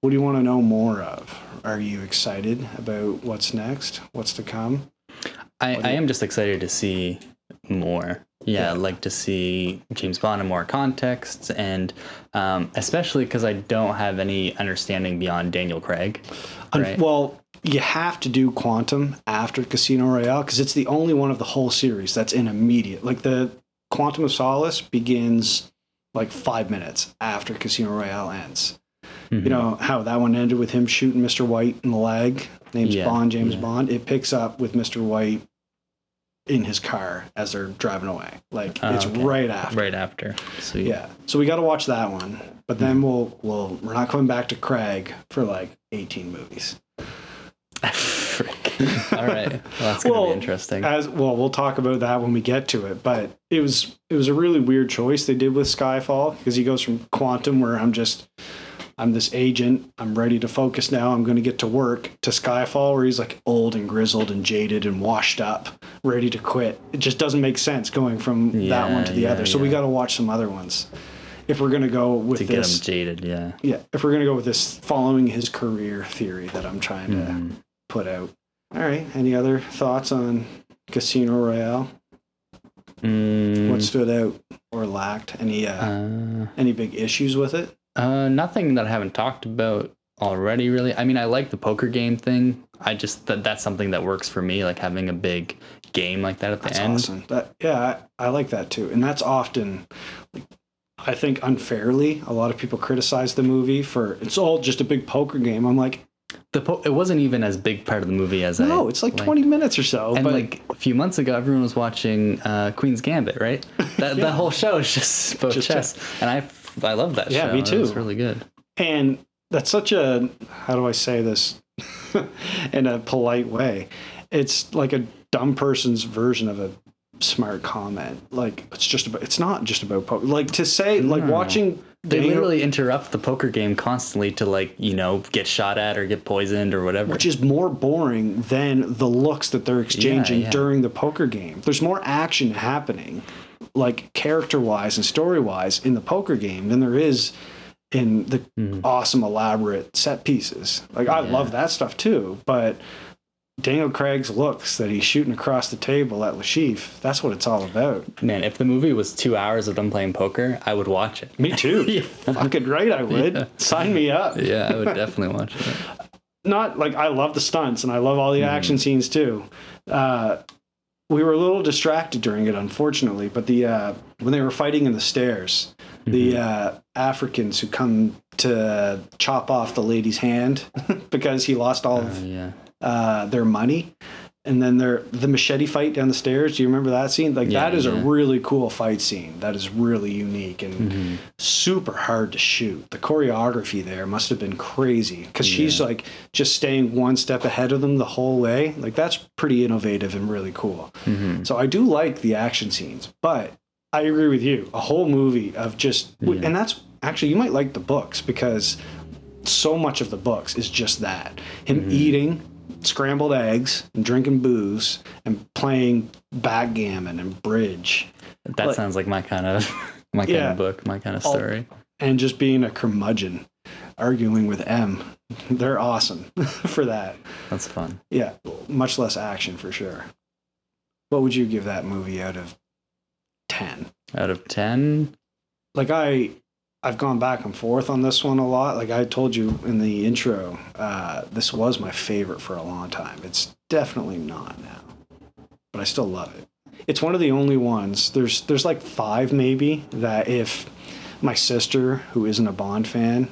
What do you want to know more of are you excited about what's next what's to come I, I am just excited to see more. Yeah, Yeah. like to see James Bond in more contexts, and um, especially because I don't have any understanding beyond Daniel Craig. Right. well you have to do quantum after casino royale because it's the only one of the whole series that's in immediate like the quantum of solace begins like five minutes after casino royale ends Mhm. You know how that one ended with him shooting Mr. White in the leg. Name's Yeah, Bond, James yeah. Bond. It picks up with Mr. White in his car as they're driving away. Like Oh, it's okay. right after. right after. Sweet. Yeah. So we got to watch that one. But then we'll we'll we're not coming back to Craig for like 18 movies. All right. Well, that's gonna Well, be interesting. As well, we'll talk about that when we get to it. But it was it was a really weird choice they did with Skyfall because he goes from Quantum, where I'm just I'm this agent, I'm ready to focus now, I'm going to get to work, to Skyfall, where he's like old and grizzled and jaded and washed up, ready to quit. It just doesn't make sense going from that one to the yeah, other. So we got to watch some other ones if we're going to go with to get this. him jaded, yeah. yeah, if we're going to go with this following his career theory that I'm trying to Mhm. put out. All right. Any other thoughts on Casino Royale? Mm, What stood out or lacked? Any uh, uh, any big issues with it? Uh, nothing that I haven't talked about already. Really, I mean, I like the poker game thing. I just that that's something that works for me, like having a big game like that at the That's end. awesome. That yeah, I, I like that too. And that's often, like, I think unfairly, a lot of people criticize the movie for it's all just a big poker game. I'm like, The po- it wasn't even as big part of the movie as I. no, it's like 20 minutes or so. And but like a few months ago, everyone was watching uh, Queen's Gambit, right? That Yeah. the whole show is just both Just chess, and I I love that show. Yeah, show. me too. really good. and that's such a how do I say this in a polite way? It's like a dumb person's version of a smart comment. Like it's just about it's not just about poker. Like to say like No. watching They Daniel- literally interrupt the poker game constantly to like you know get shot at or get poisoned or whatever. which is more boring than the looks that they're exchanging yeah. during the poker game. There's more action happening, like character wise and story wise, in the poker game than there is in the Mhm. awesome, elaborate set pieces. Like, I Yeah. love that stuff too, but Daniel Craig's looks that he's shooting across the table at Le Chiffre, that's what it's all about. Man, if the movie was two hours of them playing poker, I would watch it. Me too. Yeah. Fucking right, I would. Yeah. Sign me up. Yeah, I would definitely watch it. not like I love the stunts and I love all the action scenes too. Uh, we were a little distracted during it, unfortunately. But the uh, when they were fighting in the stairs, the uh, Africans who come to chop off the lady's hand because he lost all Oh, of yeah. uh, their money. And then their the machete fight down the stairs. Do you remember that scene? Like Yeah, that is a really cool fight scene. That is really unique and Mhm. super hard to shoot. The choreography there must have been crazy because she's like just staying one step ahead of them the whole way. Like that's pretty innovative and really cool. Mhm. So I do like the action scenes, but I agree with you. A whole movie of just, Yeah. and that's actually you might like the books because so much of the books is just that him Mm-hmm. eating scrambled eggs and drinking booze and playing backgammon and bridge That Like- sounds like my kind of my kind Yeah. of book, my kind of story. and just being a curmudgeon arguing with M. They're awesome for that. That's fun. Yeah, much less action for sure. What would you give that movie out of ten. Out of ten, Like I, I've gone back and forth on this one a lot. Like I told you in the intro, uh, this was my favorite for a long time. It's definitely not now, but I still love it. It's one of the only ones. There's there's like five maybe that if my sister who isn't a Bond fan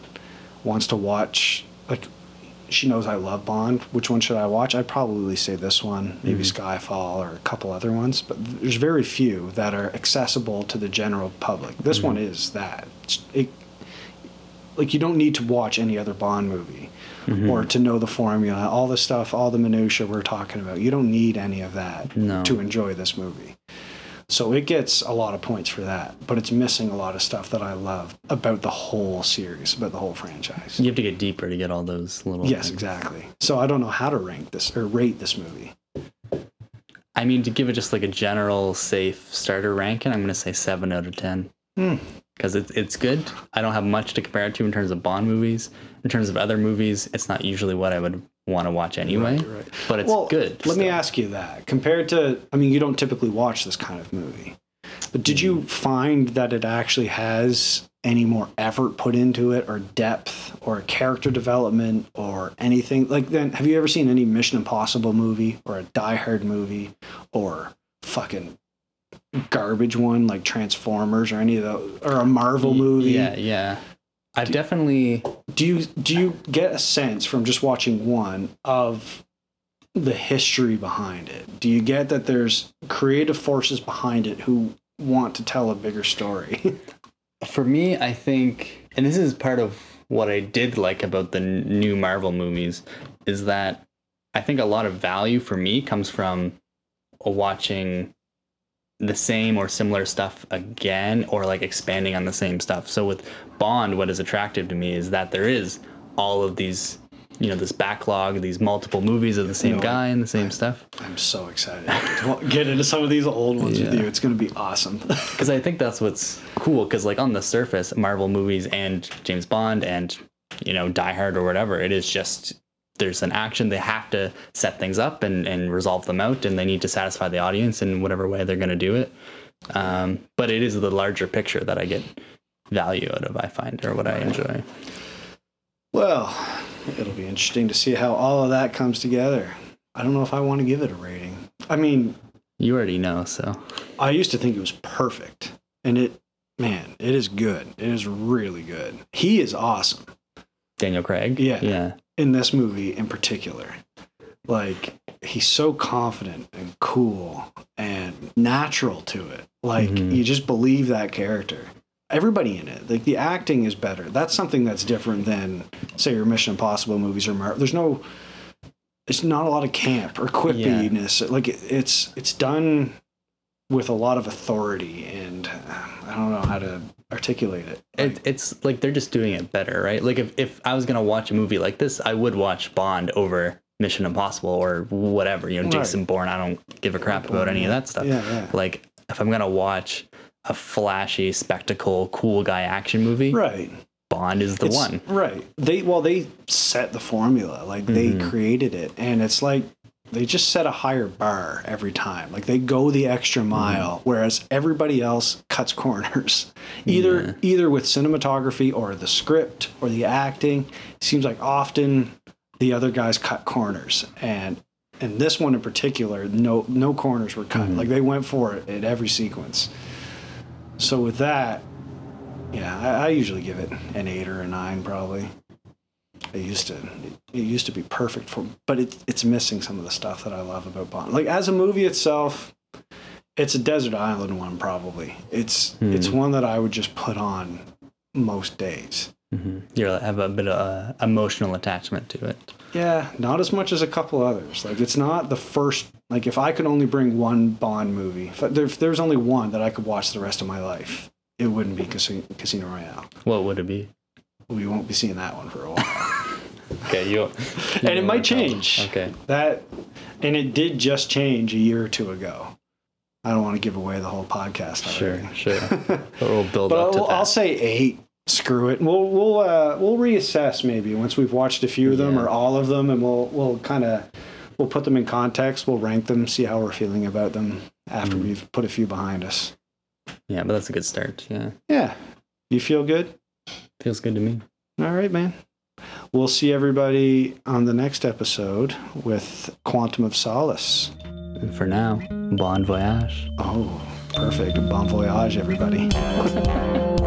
wants to watch like she knows I love Bond. Which one should I watch? I'd probably say this one, maybe mm-hmm. Skyfall or a couple other ones. But there's very few that are accessible to the general public. This one mm-hmm. is that. It, like you don't need to watch any other Bond movie mm-hmm. or to know the formula, all the stuff, all the minutia we're talking about. You don't need any of that No. to enjoy this movie. So it gets a lot of points for that, but it's missing a lot of stuff that I love about the whole series, about the whole franchise. you have to get deeper to get all those little. Yes, things. exactly. So I don't know how to rank this or rate this movie. I mean, to give it just like a general safe starter ranking, I'm gonna say seven out of ten. Hmm. Because it's it's good. I don't have much to compare it to in terms of Bond movies. In terms of other movies, it's not usually what I would want to watch anyway. Right, right. But it's well, good. Let me ask you that. Compared to, I mean, you don't typically watch this kind of movie, but did Hmm. you find that it actually has any more effort put into it, or depth, or character development, or anything? Like, then, have you ever seen any Mission Impossible movie, or a Die Hard movie, or fucking garbage one like Transformers, or any of those, or a Marvel movie? Yeah, yeah. I've definitely do you do you get a sense from just watching one of the history behind it? Do you get that there's creative forces behind it who want to tell a bigger story? For me, I think, and this is part of what I did like about the new Marvel movies, is that I think a lot of value for me comes from watching the same or similar stuff again or like expanding on the same stuff. So with Bond, what is attractive to me is that there is all of these, you know, this backlog, these multiple movies of the same No, guy and the same stuff. i'm so excited to get into some of these old ones with you it's going to be awesome because I think that's what's cool. Because like on the surface, Marvel movies and James Bond and you know Die Hard or whatever, it is just there's an action. They have to set things up and and resolve them out, and they need to satisfy the audience in whatever way they're going to do it. Um, but it is the larger picture that I get value out of. I find or what I enjoy. well it'll be interesting to see how all of that comes together i don't know if i want to give it a rating i mean You already know, so I used to think it was perfect, and it, man, it is good. It is really good. He is awesome Daniel Craig. Yeah. yeah, in this movie in particular. Like he's so confident and cool and natural to it. Like Mhm. you just believe that character. Everybody in it, like the acting is better. That's something that's different than say your Mission Impossible movies or Mar- there's no. It's not a lot of camp or quippiness. Like it, it's it's done with a lot of authority, and uh, I don't know how to articulate it. Like, it, it's like they're just doing it better, right? Like if, if I was gonna watch a movie like this, I would watch Bond over Mission Impossible or whatever. You know, Right. Jason Bourne. I don't give a crap about any of that stuff. yeah, yeah. Like if I'm gonna watch a flashy spectacle, cool guy action movie, Right. Bond is the It's- one. Right. They well they set the formula. Like they Mhm. created it and it's like they just set a higher bar every time. Like they go the extra Mm-hmm. mile whereas everybody else cuts corners. Either Yeah. either with cinematography or the script or the acting. It seems like often the other guys cut corners and and this one in particular, no no corners were cut. Mhm. Like they went for it in every sequence. So with that, yeah, I, I usually give it an eight or a nine, probably. It used to, it, used to be perfect for, but it, it's missing some of the stuff that I love about Bond. Like as a movie itself, it's a desert island one, probably. It's Hmm. it's one that I would just put on most days. hmm You have a bit of uh, emotional attachment to it. Yeah, not as much as a couple others. Like it's not the first. Like if I could only bring one Bond movie, if, there, if there's only one that I could watch the rest of my life, it wouldn't be Casino, Casino Royale. What would it be? We won't be seeing that one for a while. Okay, you. and it might change. Okay. That, and it did just change a year or two ago. I don't want to give away the whole podcast. Sure, already. sure. But we'll build but up to I'll, that. I'll say eight. Screw it. We'll we'll uh, we'll reassess maybe once we've watched a few of them Yeah. or all of them, and we'll we'll kind of we'll put them in context. We'll rank them, see how we're feeling about them after Mm. we've put a few behind us. Yeah, but that's a good start. Yeah, Yeah. You feel good? Feels good to me. All right, man. We'll see everybody on the next episode with Quantum of Solace. And for now, bon voyage. Oh, perfect. Bon voyage, everybody.